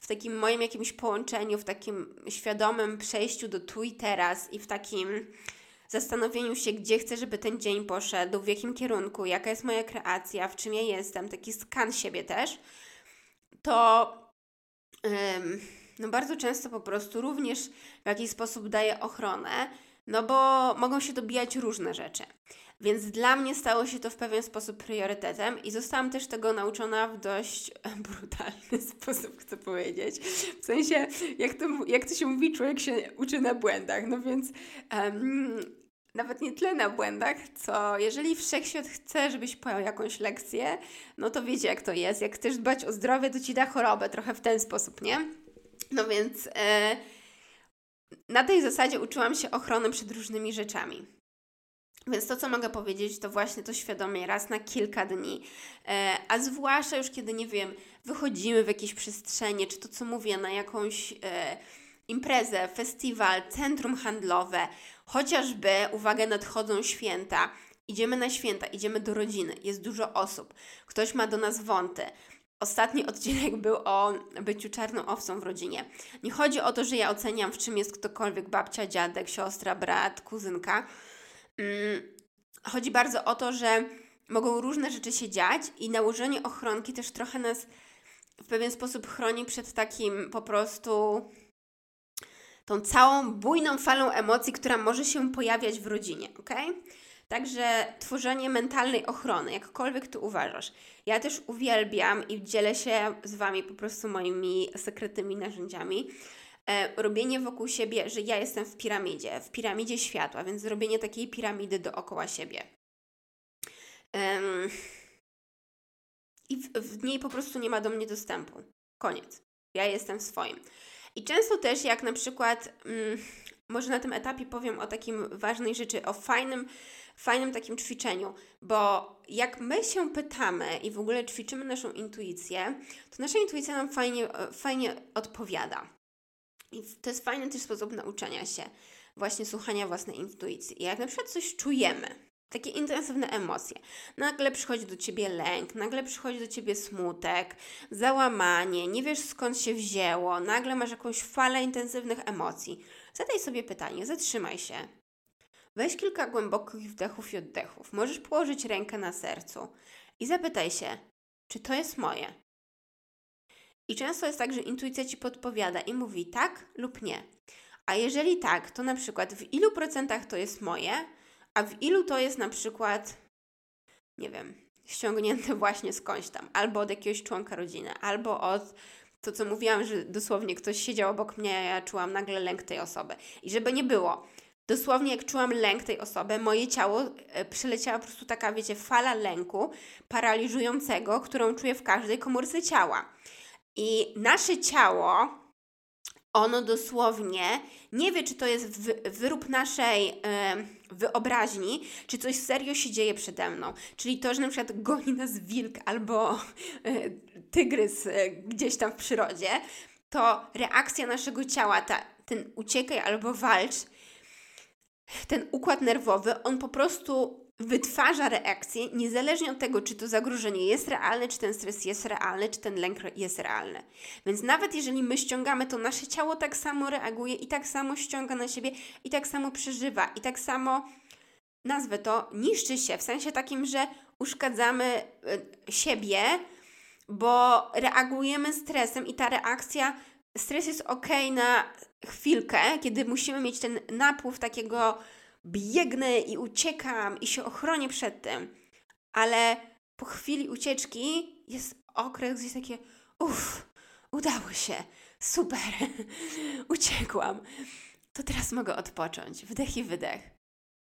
w takim moim jakimś połączeniu, w takim świadomym przejściu do tu i teraz i w takim zastanowieniu się, gdzie chcę, żeby ten dzień poszedł, w jakim kierunku, jaka jest moja kreacja, w czym ja jestem, taki skan siebie też, to ym, no bardzo często po prostu również w jakiś sposób daję ochronę, no bo mogą się dobijać różne rzeczy. Więc dla mnie stało się to w pewien sposób priorytetem i zostałam też tego nauczona w dość brutalny [laughs] sposób, chcę powiedzieć. W sensie, jak to, jak to się mówi, człowiek się uczy na błędach. No więc um, nawet nie tyle na błędach, co jeżeli wszechświat chce, żebyś pojął jakąś lekcję, no to wiecie jak to jest. Jak chcesz dbać o zdrowie, to ci da chorobę, trochę w ten sposób, nie? No więc e, na tej zasadzie uczyłam się ochrony przed różnymi rzeczami. Więc to, co mogę powiedzieć, to właśnie to świadomie raz na kilka dni. E, a zwłaszcza już kiedy, nie wiem, wychodzimy w jakieś przestrzenie, czy to, co mówię, na jakąś e, imprezę, festiwal, centrum handlowe, chociażby, uwaga, nadchodzą święta. Idziemy na święta, idziemy do rodziny, jest dużo osób, ktoś ma do nas wąty. Ostatni odcinek był o byciu czarną owcą w rodzinie. Nie chodzi o to, że ja oceniam, w czym jest ktokolwiek babcia, dziadek, siostra, brat, kuzynka chodzi bardzo o to, że mogą różne rzeczy się dziać i nałożenie ochronki też trochę nas w pewien sposób chroni przed takim po prostu tą całą bujną falą emocji, która może się pojawiać w rodzinie, ok? Także tworzenie mentalnej ochrony, jakkolwiek to uważasz. Ja też uwielbiam i dzielę się z Wami po prostu moimi sekretnymi narzędziami robienie wokół siebie, że ja jestem w piramidzie, w piramidzie światła, więc zrobienie takiej piramidy dookoła siebie. I w, w niej po prostu nie ma do mnie dostępu. Koniec. Ja jestem swoim. I często też, jak na przykład, mm, może na tym etapie powiem o takim ważnej rzeczy, o fajnym, fajnym takim ćwiczeniu, bo jak my się pytamy i w ogóle ćwiczymy naszą intuicję, to nasza intuicja nam fajnie, fajnie odpowiada. I to jest fajny też sposób nauczania się właśnie słuchania własnej intuicji. Jak na przykład coś czujemy, takie intensywne emocje, nagle przychodzi do ciebie lęk, nagle przychodzi do ciebie smutek, załamanie, nie wiesz skąd się wzięło, nagle masz jakąś falę intensywnych emocji. Zadaj sobie pytanie, zatrzymaj się. Weź kilka głębokich wdechów i oddechów. Możesz położyć rękę na sercu i zapytaj się, czy to jest moje? I często jest tak, że intuicja ci podpowiada i mówi tak lub nie. A jeżeli tak, to na przykład w ilu procentach to jest moje, a w ilu to jest na przykład, nie wiem, ściągnięte właśnie skądś tam, albo od jakiegoś członka rodziny, albo od to, co mówiłam, że dosłownie ktoś siedział obok mnie, a ja czułam nagle lęk tej osoby. I żeby nie było, dosłownie jak czułam lęk tej osoby, moje ciało e, przeleciała po prostu taka, wiecie, fala lęku paraliżującego, którą czuję w każdej komórce ciała. I nasze ciało, ono dosłownie nie wie, czy to jest wyrób naszej y, wyobraźni, czy coś serio się dzieje przede mną. Czyli to, że na przykład goni nas wilk albo y, tygrys y, gdzieś tam w przyrodzie, to reakcja naszego ciała, ta, ten uciekaj albo walcz, ten układ nerwowy, on po prostu wytwarza reakcję, niezależnie od tego, czy to zagrożenie jest realne, czy ten stres jest realny, czy ten lęk jest realny. Więc nawet jeżeli my ściągamy, to nasze ciało tak samo reaguje i tak samo ściąga na siebie, i tak samo przeżywa, i tak samo, nazwę to, niszczy się, w sensie takim, że uszkadzamy y, siebie, bo reagujemy stresem i ta reakcja, stres jest ok na chwilkę, kiedy musimy mieć ten napływ takiego biegnę i uciekam i się ochronię przed tym. Ale po chwili ucieczki jest okres, gdzie takie uff, udało się, super, [laughs] uciekłam. To teraz mogę odpocząć. Wdech i wydech.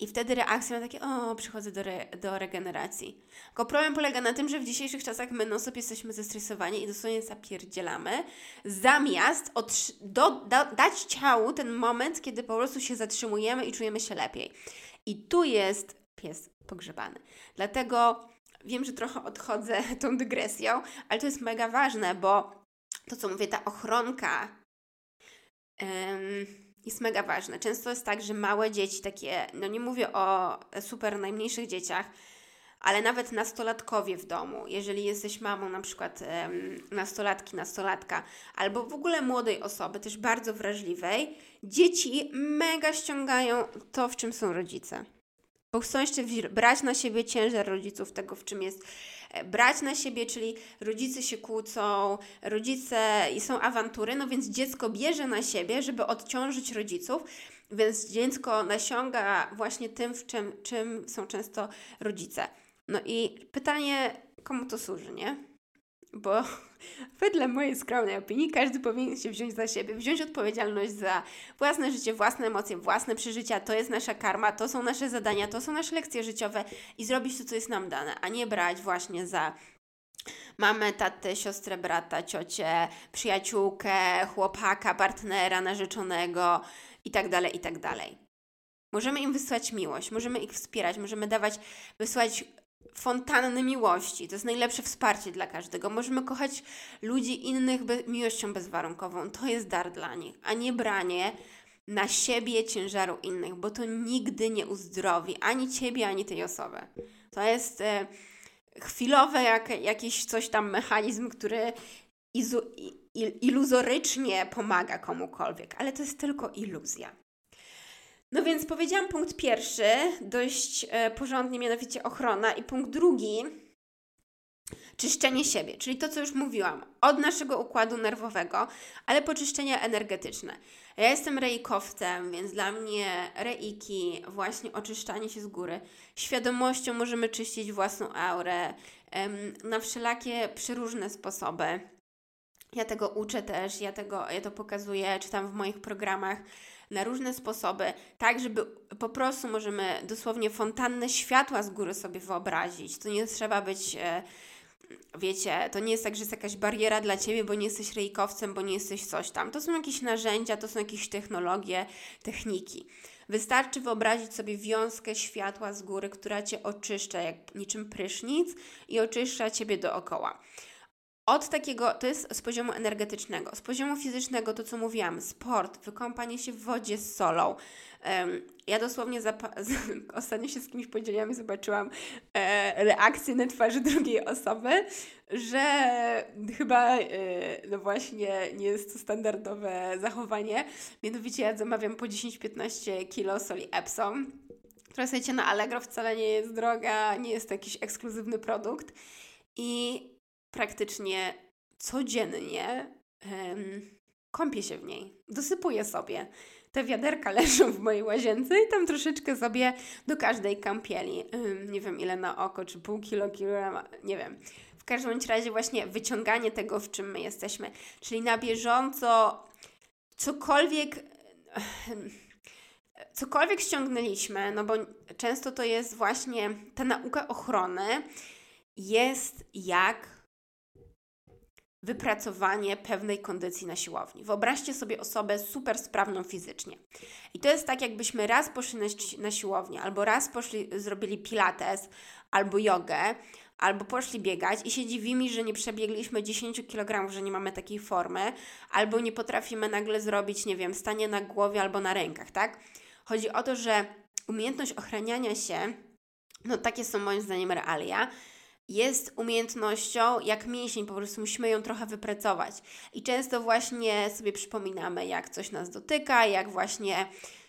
I wtedy reakcja ma takie, o, przychodzę do, re, do regeneracji. Tylko problem polega na tym, że w dzisiejszych czasach my non jesteśmy zestresowani i dosłownie zapierdzielamy, zamiast do, da, dać ciału ten moment, kiedy po prostu się zatrzymujemy i czujemy się lepiej. I tu jest pies pogrzebany. Dlatego wiem, że trochę odchodzę [laughs] tą dygresją, ale to jest mega ważne, bo to, co mówię, ta ochronka jest mega ważne. Często jest tak, że małe dzieci, takie, no nie mówię o super najmniejszych dzieciach, ale nawet nastolatkowie w domu, jeżeli jesteś mamą na przykład nastolatki, nastolatka, albo w ogóle młodej osoby, też bardzo wrażliwej, dzieci mega ściągają to, w czym są rodzice. Bo chcą jeszcze brać na siebie ciężar rodziców, tego w czym jest brać na siebie, czyli rodzice się kłócą, rodzice i są awantury, no więc dziecko bierze na siebie, żeby odciążyć rodziców, więc dziecko nasiąga właśnie tym, w czym, czym są często rodzice. No i pytanie, komu to służy, nie? Bo wedle mojej skromnej opinii każdy powinien się wziąć za siebie, wziąć odpowiedzialność za własne życie, własne emocje, własne przeżycia. To jest nasza karma, to są nasze zadania, to są nasze lekcje życiowe i zrobić to, co jest nam dane, a nie brać właśnie za mamę, tatę, siostrę, brata, ciocię, przyjaciółkę, chłopaka, partnera, narzeczonego itd., tak itd. Tak możemy im wysłać miłość, możemy ich wspierać, możemy dawać, wysłać fontanny miłości. To jest najlepsze wsparcie dla każdego. Możemy kochać ludzi innych be miłością bezwarunkową. To jest dar dla nich, a nie branie na siebie ciężaru innych, bo to nigdy nie uzdrowi ani ciebie, ani tej osoby. To jest e, chwilowe jak, jakiś coś tam mechanizm, który izu, iluzorycznie pomaga komukolwiek, ale to jest tylko iluzja. No więc powiedziałam punkt pierwszy, dość e, porządnie, mianowicie ochrona, i punkt drugi, czyszczenie siebie, czyli to, co już mówiłam, od naszego układu nerwowego, ale poczyszczenia energetyczne. Ja jestem reikowcem, więc dla mnie reiki, właśnie oczyszczanie się z góry, świadomością możemy czyścić własną aurę na wszelakie przeróżne sposoby. Ja tego uczę też, ja, tego, ja to pokazuję, czytam w moich programach na różne sposoby, tak żeby po prostu możemy dosłownie fontannę światła z góry sobie wyobrazić. To nie trzeba być e, wiecie, to nie jest tak, że jest jakaś bariera dla ciebie, bo nie jesteś rejkowcem, bo nie jesteś coś tam. To są jakieś narzędzia, to są jakieś technologie, techniki. Wystarczy wyobrazić sobie wiązkę światła z góry, która cię oczyszcza jak niczym prysznic i oczyszcza ciebie dookoła. Od takiego, to jest z poziomu energetycznego. Z poziomu fizycznego, to co mówiłam, sport, wykąpanie się w wodzie z solą. Um, ja dosłownie [laughs] ostatnio się z kimś podzieliłam i zobaczyłam e, reakcję na twarzy drugiej osoby, że chyba e, no właśnie nie jest to standardowe zachowanie. Mianowicie ja zamawiam po 10-15 kilo soli Epsom, która słuchajcie na Allegro wcale nie jest droga, nie jest to jakiś ekskluzywny produkt. I praktycznie codziennie um, kąpię się w niej, dosypuję sobie. Te wiaderka [laughs] leżą w mojej łazience i tam troszeczkę sobie do każdej kąpieli, um, nie wiem ile na oko, czy pół kilo, nie wiem. W każdym razie właśnie wyciąganie tego, w czym my jesteśmy, czyli na bieżąco cokolwiek cokolwiek ściągnęliśmy, no bo często to jest właśnie ta nauka ochrony, jest jak wypracowanie pewnej kondycji na siłowni. Wyobraźcie sobie osobę super sprawną fizycznie. I to jest tak, jakbyśmy raz poszli na, na siłownię, albo raz poszli, zrobili pilates, albo jogę, albo poszli biegać i się dziwimy, że nie przebiegliśmy 10 kg, że nie mamy takiej formy, albo nie potrafimy nagle zrobić, nie wiem, stanie na głowie albo na rękach, tak? Chodzi o to, że umiejętność ochraniania się No takie są moim zdaniem realia jest umiejętnością jak mięsień, po prostu musimy ją trochę wypracować. I często właśnie sobie przypominamy, jak coś nas dotyka, jak właśnie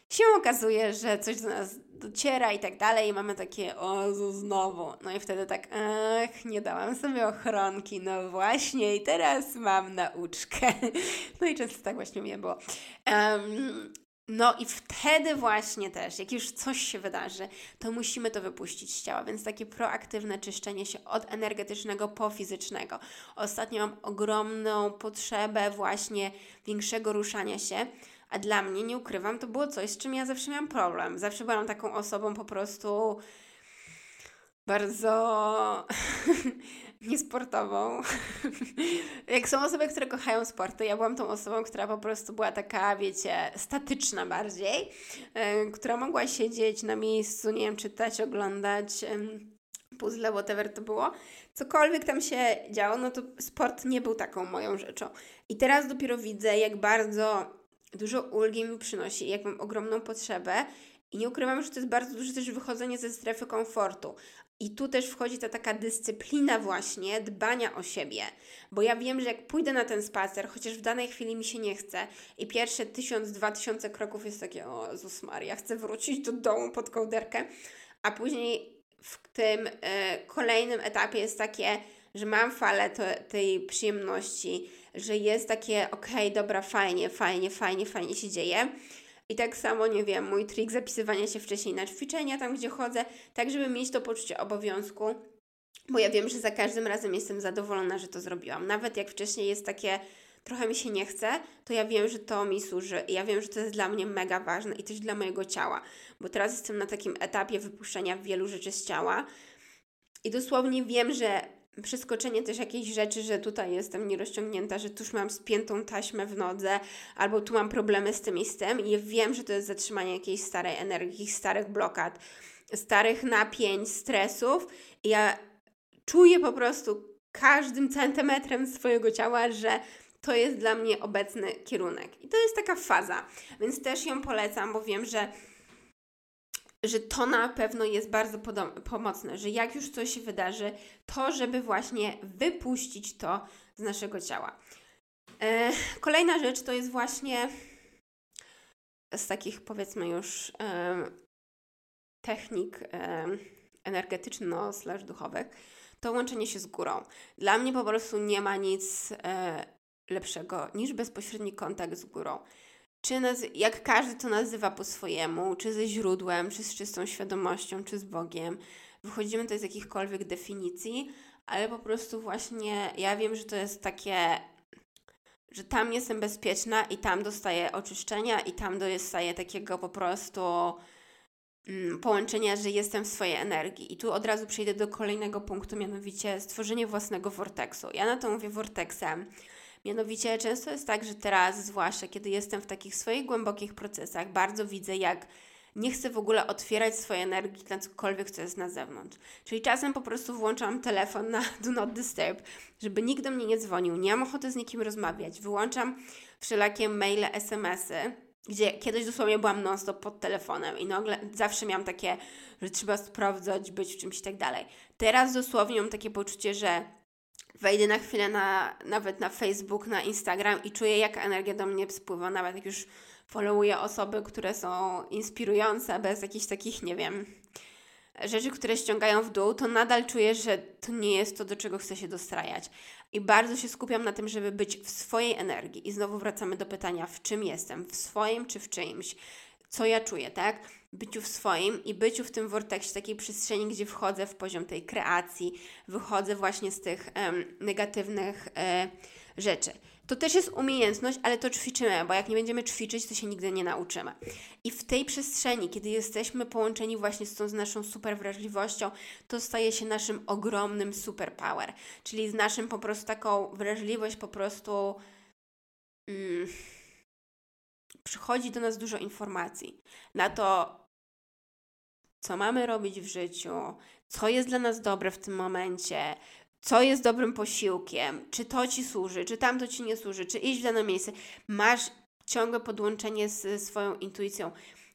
się okazuje, że coś do nas dociera i tak dalej, i mamy takie, o, znowu. No i wtedy tak, ach, nie dałam sobie ochronki, no właśnie, i teraz mam nauczkę. [laughs] No i często tak właśnie mnie było. Um, no i wtedy właśnie też, jak już coś się wydarzy, to musimy to wypuścić z ciała, więc takie proaktywne czyszczenie się od energetycznego po fizycznego. Ostatnio mam ogromną potrzebę właśnie większego ruszania się, a dla mnie, nie ukrywam, to było coś, z czym ja zawsze miałam problem. Zawsze byłam taką osobą po prostu bardzo niesportową. [laughs] Jak są osoby, które kochają sporty, ja byłam tą osobą, która po prostu była taka, wiecie, statyczna bardziej, yy, która mogła siedzieć na miejscu, nie wiem, czytać, oglądać. Puzzle, whatever to było, cokolwiek tam się działo, no to sport nie był taką moją rzeczą. I teraz dopiero widzę, jak bardzo dużo ulgi mi przynosi, jak mam ogromną potrzebę i nie ukrywam, że to jest bardzo duże też wychodzenie ze strefy komfortu. I tu też wchodzi ta taka dyscyplina właśnie dbania o siebie. Bo ja wiem, że jak pójdę na ten spacer, chociaż w danej chwili mi się nie chce i pierwsze tysiąc, dwa tysiące kroków jest takie, o Jezus Maria, chcę wrócić do domu pod kołderkę, a później w tym y, kolejnym etapie jest takie, że mam falę tej przyjemności, że jest takie, okej, okay, dobra, fajnie, fajnie, fajnie, fajnie się dzieje. I tak samo, nie wiem, mój trik zapisywania się wcześniej na ćwiczenia, tam gdzie chodzę, tak żeby mieć to poczucie obowiązku, bo ja wiem, że za każdym razem jestem zadowolona, że to zrobiłam. Nawet jak wcześniej jest takie, trochę mi się nie chce, to ja wiem, że to mi służy i ja wiem, że to jest dla mnie mega ważne i też dla mojego ciała, bo teraz jestem na takim etapie wypuszczenia wielu rzeczy z ciała i dosłownie wiem, że przeskoczenie też jakiejś rzeczy, że tutaj jestem nierozciągnięta, że tuż mam spiętą taśmę w nodze, albo tu mam problemy z tym i z tym. I wiem, że to jest zatrzymanie jakiejś starej energii, starych blokad, starych napięć, stresów. I ja czuję po prostu każdym centymetrem swojego ciała, że to jest dla mnie obecny kierunek. I to jest taka faza, więc też ją polecam, bo wiem, że że to na pewno jest bardzo pomocne, że jak już coś się wydarzy, to żeby właśnie wypuścić to z naszego ciała. E, kolejna rzecz to jest właśnie z takich powiedzmy już e, technik e, energetyczno-duchowych, to łączenie się z górą. Dla mnie po prostu nie ma nic e, lepszego niż bezpośredni kontakt z górą czy jak każdy to nazywa po swojemu, czy ze źródłem, czy z czystą świadomością, czy z Bogiem. Wychodzimy tutaj z jakichkolwiek definicji, ale po prostu właśnie ja wiem, że to jest takie, że tam jestem bezpieczna i tam dostaję oczyszczenia i tam dostaję takiego po prostu mm, połączenia, że jestem w swojej energii. I tu od razu przejdę do kolejnego punktu, mianowicie stworzenie własnego vorteksu. Ja na to mówię vorteksem, Mianowicie często jest tak, że teraz, zwłaszcza kiedy jestem w takich swoich głębokich procesach, bardzo widzę, jak nie chcę w ogóle otwierać swojej energii na cokolwiek, co jest na zewnątrz. Czyli czasem po prostu włączam telefon na [laughs] Do Not Disturb, żeby nikt do mnie nie dzwonił, nie mam ochoty z nikim rozmawiać, wyłączam wszelakie maile, smsy, gdzie kiedyś dosłownie byłam non-stop pod telefonem i nagle zawsze miałam takie, że trzeba sprawdzać, być w czymś i tak dalej. Teraz dosłownie mam takie poczucie, że wejdę na chwilę na, nawet na Facebook, na Instagram i czuję, jak energia do mnie spływa, nawet jak już followuję osoby, które są inspirujące, bez jakichś takich, nie wiem, rzeczy, które ściągają w dół, to nadal czuję, że to nie jest to, do czego chcę się dostrajać. I bardzo się skupiam na tym, żeby być w swojej energii. I znowu wracamy do pytania, w czym jestem? W swoim czy w czyimś? Co ja czuję, tak? Byciu w swoim i byciu w tym vorteksie, takiej przestrzeni, gdzie wchodzę w poziom tej kreacji, wychodzę właśnie z tych um, negatywnych e, rzeczy. To też jest umiejętność, ale to ćwiczymy, bo jak nie będziemy ćwiczyć, to się nigdy nie nauczymy. I w tej przestrzeni, kiedy jesteśmy połączeni właśnie z tą z naszą super wrażliwością, to staje się naszym ogromnym superpower, czyli z naszym po prostu taką wrażliwość po prostu. Mm, przychodzi do nas dużo informacji na to, co mamy robić w życiu, co jest dla nas dobre w tym momencie, co jest dobrym posiłkiem, czy to ci służy, czy tamto ci nie służy, czy iść w dane miejsce. Masz ciągłe podłączenie z swoją intuicją.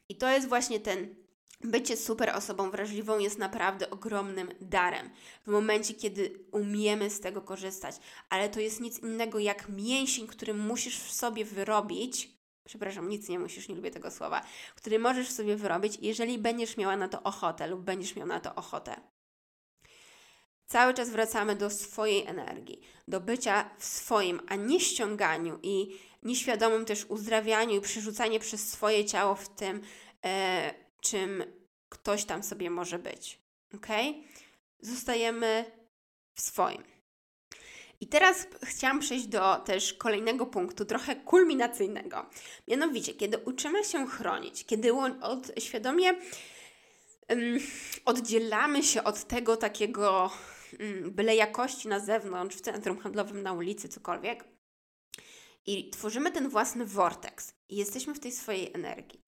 I to jest właśnie ten bycie super osobą wrażliwą jest naprawdę ogromnym darem. W momencie, kiedy umiemy z tego korzystać, ale to jest nic innego jak mięsień, który musisz w sobie wyrobić. Przepraszam, nic nie musisz, nie lubię tego słowa, który możesz sobie wyrobić, jeżeli będziesz miała na to ochotę lub będziesz miał na to ochotę. Cały czas wracamy do swojej energii, do bycia w swoim, a nie ściąganiu i nieświadomym też uzdrawianiu i przerzucanie przez swoje ciało w tym, e, czym ktoś tam sobie może być. Ok? Zostajemy w swoim. I teraz chciałam przejść do też kolejnego punktu, trochę kulminacyjnego. Mianowicie, kiedy uczymy się chronić, kiedy od, świadomie um, oddzielamy się od tego takiego um, byle jakości na zewnątrz, w centrum handlowym, na ulicy, cokolwiek, i tworzymy ten własny vortex i jesteśmy w tej swojej energii.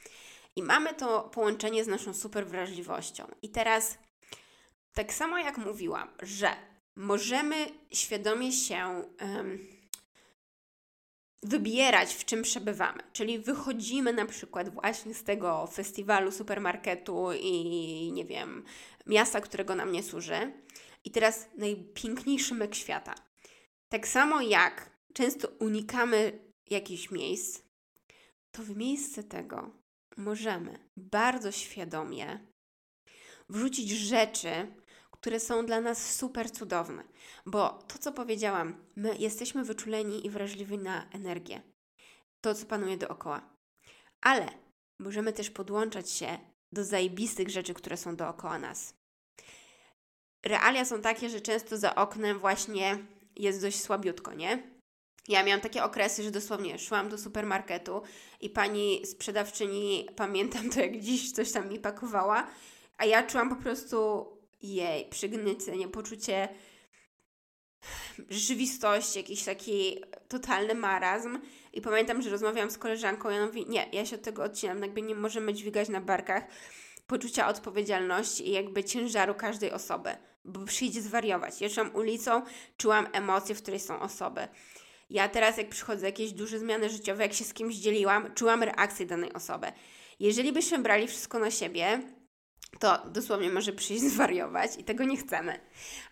I mamy to połączenie z naszą super wrażliwością. I teraz, tak samo jak mówiłam, że możemy świadomie się um, wybierać, w czym przebywamy. Czyli wychodzimy na przykład właśnie z tego festiwalu, supermarketu i nie wiem, miasta, którego nam nie służy. I teraz najpiękniejszy myk świata. Tak samo jak często unikamy jakichś miejsc, to w miejsce tego możemy bardzo świadomie wrzucić rzeczy, które są dla nas super cudowne. Bo to, co powiedziałam, my jesteśmy wyczuleni i wrażliwi na energię, to, co panuje dookoła. Ale możemy też podłączać się do zajebistych rzeczy, które są dookoła nas. Realia są takie, że często za oknem właśnie jest dość słabiutko, nie? Ja miałam takie okresy, że dosłownie szłam do supermarketu i pani sprzedawczyni, pamiętam to jak dziś, coś tam mi pakowała, a ja czułam po prostu jej przygnycenie, poczucie rzeczywistości, jakiś taki totalny marazm. I pamiętam, że rozmawiałam z koleżanką i ona mówi, nie, ja się od tego odcinam, jakby nie możemy dźwigać na barkach poczucia odpowiedzialności i jakby ciężaru każdej osoby, bo przyjdzie zwariować. Szłam ulicą, czułam emocje, w której są osoby. Ja teraz, jak przychodzę jakieś duże zmiany życiowe, jak się z kimś dzieliłam, czułam reakcję danej osoby. Jeżeli byśmy brali wszystko na siebie, to dosłownie może przyjść [laughs] zwariować i tego nie chcemy.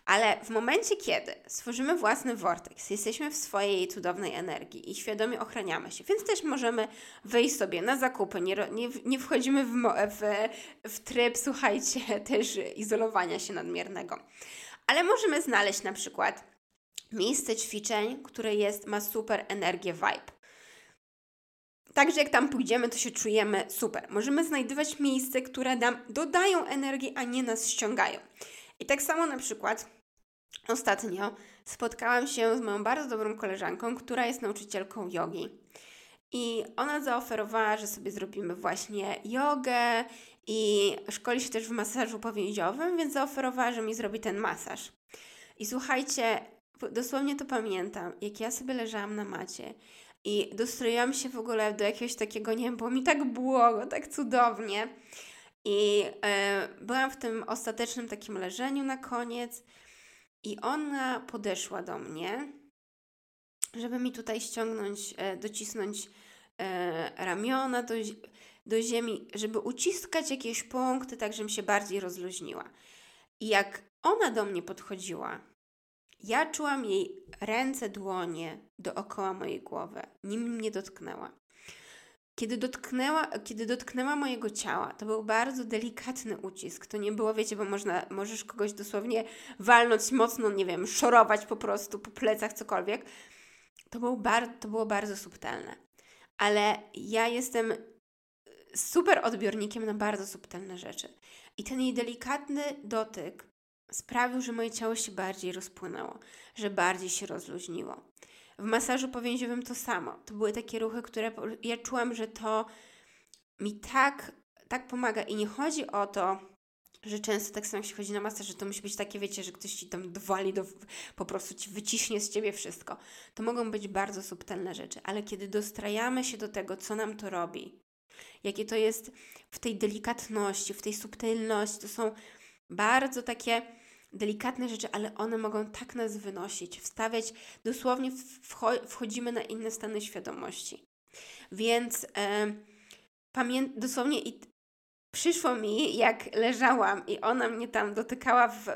Ale w momencie, kiedy stworzymy własny vortex, jesteśmy w swojej cudownej energii i świadomie ochraniamy się, więc też możemy wyjść sobie na zakupy, nie, nie, nie wchodzimy w, w, w tryb, słuchajcie, [laughs] też izolowania się nadmiernego. Ale możemy znaleźć na przykład miejsce ćwiczeń, które jest, ma super energię vibe. Także jak tam pójdziemy, to się czujemy super. Możemy znajdować miejsce, które nam dodają energii, a nie nas ściągają. I tak samo na przykład ostatnio spotkałam się z moją bardzo dobrą koleżanką, która jest nauczycielką jogi. I ona zaoferowała, że sobie zrobimy właśnie jogę i szkoli się też w masażu powięziowym, więc zaoferowała, że mi zrobi ten masaż. I słuchajcie, dosłownie to pamiętam, jak ja sobie leżałam na macie i dostroiłam się w ogóle do jakiegoś takiego, nie wiem, było mi tak błogo, tak cudownie. I e, byłam w tym ostatecznym takim leżeniu na koniec i ona podeszła do mnie, żeby mi tutaj ściągnąć, e, docisnąć e, ramiona do, do ziemi, żeby uciskać jakieś punkty, tak żebym się bardziej rozluźniła. I jak ona do mnie podchodziła, ja czułam jej ręce, dłonie dookoła mojej głowy, nim mnie dotknęła. Kiedy dotknęła, kiedy dotknęła mojego ciała, to był bardzo delikatny ucisk. To nie było, wiecie, bo można, możesz kogoś dosłownie walnąć mocno, nie wiem, szorować po prostu po plecach, cokolwiek. To, był bar, to było bardzo subtelne. Ale ja jestem super odbiornikiem na bardzo subtelne rzeczy. I ten jej delikatny dotyk sprawił, że moje ciało się bardziej rozpłynęło, że bardziej się rozluźniło. W masażu powięziowym to samo. To były takie ruchy, które ja czułam, że to mi tak, tak pomaga. I nie chodzi o to, że często tak samo jak się chodzi na masaż, że to musi być takie, wiecie, że ktoś ci tam dwali, do, po prostu ci wyciśnie z ciebie wszystko. To mogą być bardzo subtelne rzeczy, ale kiedy dostrajamy się do tego, co nam to robi, jakie to jest w tej delikatności, w tej subtelności, to są bardzo takie delikatne rzeczy, ale one mogą tak nas wynosić, wstawiać, dosłownie wchodzimy na inne stany świadomości. Więc e, dosłownie i przyszło mi, jak leżałam i ona mnie tam dotykała w,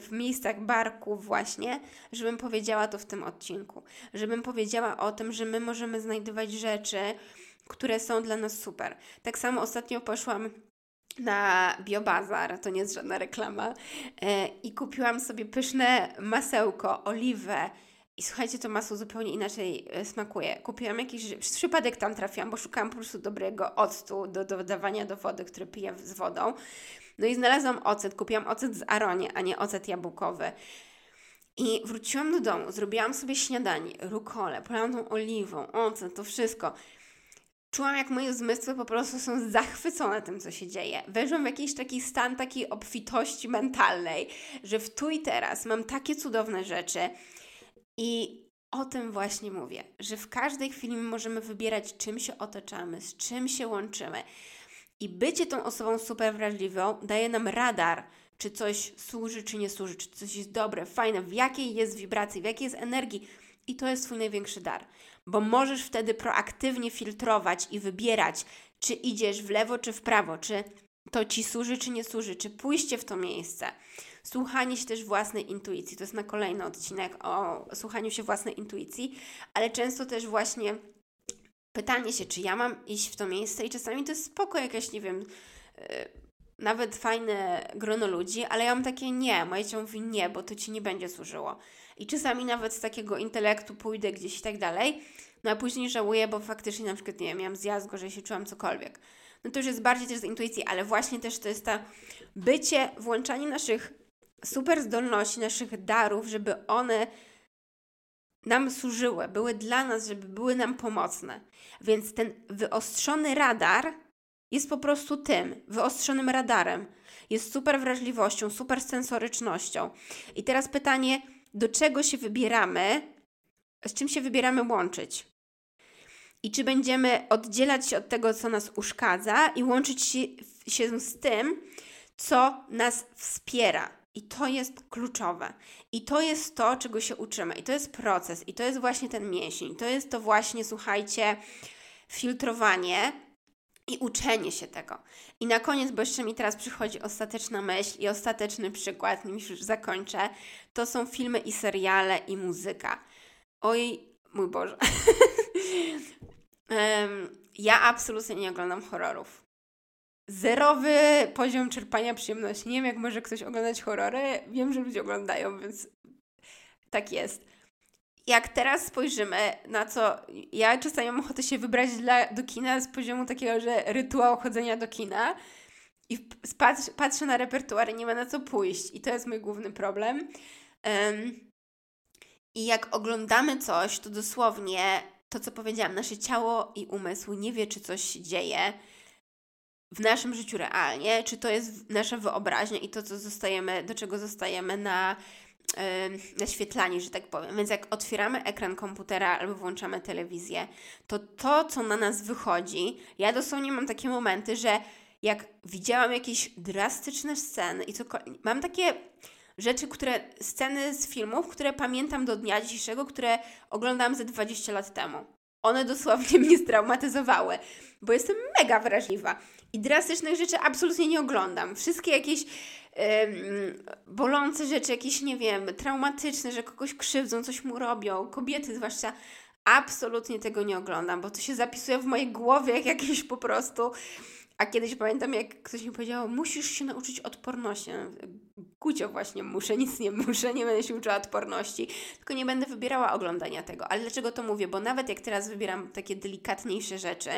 w miejscach barku właśnie, żebym powiedziała to w tym odcinku. Żebym powiedziała o tym, że my możemy znajdować rzeczy, które są dla nas super. Tak samo ostatnio poszłam na Biobazar, to nie jest żadna reklama, e, i kupiłam sobie pyszne masełko, oliwę, i słuchajcie, to masło zupełnie inaczej e, smakuje. Kupiłam jakiś, przez przypadek tam trafiłam, bo szukałam po prostu dobrego octu do dodawania do wody, który piję z wodą. No i znalazłam ocet, kupiłam ocet z Aronie, a nie ocet jabłkowy. I wróciłam do domu, zrobiłam sobie śniadanie, rukole, polałam tą oliwą, ocet, to wszystko. Czułam, jak moje zmysły po prostu są zachwycone tym, co się dzieje. Weszłam w jakiś taki stan takiej obfitości mentalnej, że w tu i teraz mam takie cudowne rzeczy, i o tym właśnie mówię, że w każdej chwili możemy wybierać, czym się otaczamy, z czym się łączymy. I bycie tą osobą super wrażliwą daje nam radar, czy coś służy, czy nie służy, czy coś jest dobre, fajne, w jakiej jest wibracji, w jakiej jest energii. I to jest Twój największy dar, bo możesz wtedy proaktywnie filtrować i wybierać, czy idziesz w lewo, czy w prawo, czy to Ci służy, czy nie służy, czy pójście w to miejsce słuchanie się też własnej intuicji. To jest na kolejny odcinek o słuchaniu się własnej intuicji, ale często też właśnie pytanie się, czy ja mam iść w to miejsce i czasami to jest spoko jakaś, nie wiem, yy, nawet fajne grono ludzi, ale ja mam takie nie, moje ciało mówi nie, bo to Ci nie będzie służyło. I czasami nawet z takiego intelektu pójdę gdzieś i tak dalej, no a później żałuję, bo faktycznie na przykład, nie wiem, miałam zjazd, gorzej się czułam cokolwiek. No to już jest bardziej też z intuicji, ale właśnie też to jest ta bycie, włączanie naszych super zdolności, naszych darów, żeby one nam służyły, były dla nas, żeby były nam pomocne. Więc ten wyostrzony radar jest po prostu tym, wyostrzonym radarem. Jest super wrażliwością, super sensorycznością. I teraz pytanie, do czego się wybieramy, z czym się wybieramy łączyć? I czy będziemy oddzielać się od tego, co nas uszkadza, i łączyć się, z tym, co nas wspiera, i to jest kluczowe. I to jest to, czego się uczymy. I to jest proces. I to jest właśnie ten mięsień. To jest to właśnie, słuchajcie, filtrowanie i uczenie się tego. I na koniec, bo jeszcze mi teraz przychodzi ostateczna myśl i ostateczny przykład, nim już zakończę, to są filmy i seriale i muzyka. Oj, mój Boże. [laughs] ja absolutnie nie oglądam horrorów zerowy poziom czerpania przyjemności. Nie wiem, jak może ktoś oglądać horrory. Wiem, że ludzie oglądają, więc tak jest. Jak teraz spojrzymy na co, ja czasami mam ochotę się wybrać dla, do kina z poziomu takiego, że rytuał chodzenia do kina i patrz, patrzę na repertuar i nie ma na co pójść. I to jest mój główny problem. Um, I jak oglądamy coś, to dosłownie to, co powiedziałam, nasze ciało i umysł nie wie, czy coś się dzieje w naszym życiu realnie, czy to jest nasza wyobraźnia i to, co zostajemy, do czego zostajemy na naświetlani, że tak powiem. Więc jak otwieramy ekran komputera albo włączamy telewizję, to to, co na nas wychodzi, ja dosłownie mam takie momenty, że jak widziałam jakieś drastyczne sceny i co, mam takie rzeczy, które, sceny z filmów, które pamiętam do dnia dzisiejszego, które oglądałam ze 20 lat temu. One dosłownie [laughs] mnie straumatyzowały, bo jestem mega wrażliwa. I drastycznych rzeczy absolutnie nie oglądam. Wszystkie jakieś bolące rzeczy, jakieś, nie wiem, traumatyczne, że kogoś krzywdzą, coś mu robią, kobiety zwłaszcza, absolutnie tego nie oglądam, bo to się zapisuje w mojej głowie jak jakieś po prostu. A kiedyś pamiętam, jak ktoś mi powiedział, musisz się nauczyć odporności. Gucio właśnie muszę, nic nie muszę, nie będę się uczyła odporności, tylko nie będę wybierała oglądania tego. Ale dlaczego to mówię? Bo nawet jak teraz wybieram takie delikatniejsze rzeczy,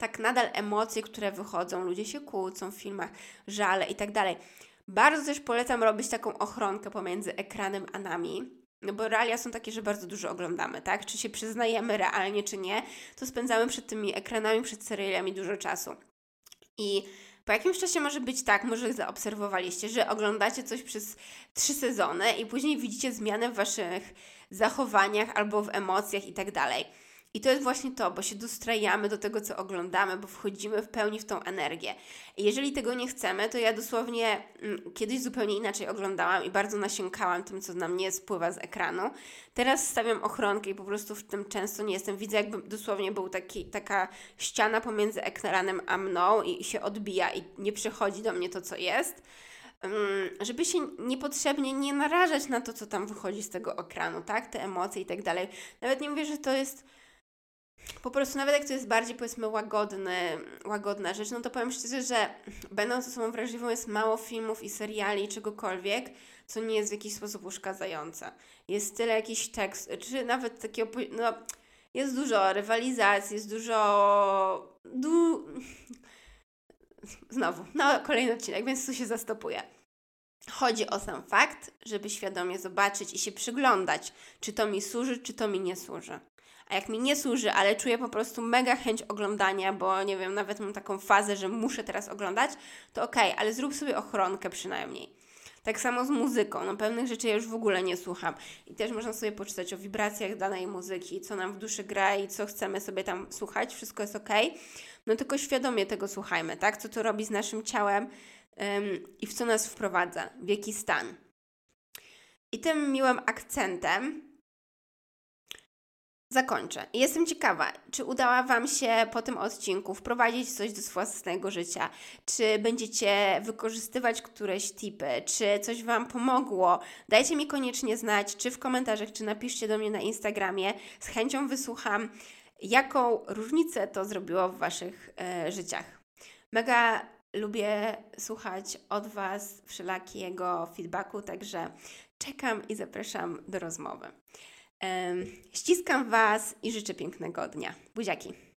tak nadal emocje, które wychodzą, ludzie się kłócą w filmach, żale i tak dalej. Bardzo też polecam robić taką ochronkę pomiędzy ekranem a nami. No bo realia są takie, że bardzo dużo oglądamy, tak? Czy się przyznajemy realnie, czy nie, to spędzamy przed tymi ekranami, przed serialami dużo czasu. I po jakimś czasie może być tak, może zaobserwowaliście, że oglądacie coś przez trzy sezony i później widzicie zmianę w waszych zachowaniach albo w emocjach i tak dalej. I to jest właśnie to, bo się dostrajamy do tego, co oglądamy, bo wchodzimy w pełni w tą energię. I jeżeli tego nie chcemy, to ja dosłownie mm, kiedyś zupełnie inaczej oglądałam i bardzo nasiękałam tym, co na mnie spływa z ekranu. Teraz stawiam ochronkę i po prostu w tym często nie jestem. Widzę, jakby dosłownie był taki, taka ściana pomiędzy ekranem a mną i się odbija i nie przychodzi do mnie to, co jest żeby się niepotrzebnie nie narażać na to, co tam wychodzi z tego ekranu, tak? Te emocje i tak dalej. Nawet nie mówię, że to jest po prostu nawet jak to jest bardziej powiedzmy łagodny, łagodna rzecz, no to powiem szczerze, że będąc osobą wrażliwą jest mało filmów i seriali, czegokolwiek, co nie jest w jakiś sposób uszkadzające. Jest tyle jakiś tekst, czy nawet takiego, no jest dużo rywalizacji, jest dużo... Du... Znowu, no kolejny odcinek, więc tu się zastopuje. Chodzi o sam fakt, żeby świadomie zobaczyć i się przyglądać, czy to mi służy, czy to mi nie służy. A jak mi nie służy, ale czuję po prostu mega chęć oglądania, bo nie wiem, nawet mam taką fazę, że muszę teraz oglądać, to okej, okay, ale zrób sobie ochronkę przynajmniej. Tak samo z muzyką. No pewnych rzeczy ja już w ogóle nie słucham. I też można sobie poczytać o wibracjach danej muzyki, co nam w duszy gra i co chcemy sobie tam słuchać. Wszystko jest ok. No tylko świadomie tego słuchajmy, tak? Co to robi z naszym ciałem ym, i w co nas wprowadza, w jaki stan. I tym miłym akcentem zakończę. Jestem ciekawa, czy udała Wam się po tym odcinku wprowadzić coś do własnego życia, czy będziecie wykorzystywać któreś tipy, czy coś Wam pomogło. Dajcie mi koniecznie znać, czy w komentarzach, czy napiszcie do mnie na Instagramie. Z chęcią wysłucham, jaką różnicę to zrobiło w Waszych e, życiach. Mega lubię słuchać od Was wszelakiego feedbacku, także czekam i zapraszam do rozmowy. Ściskam Was i życzę pięknego dnia. Buziaki.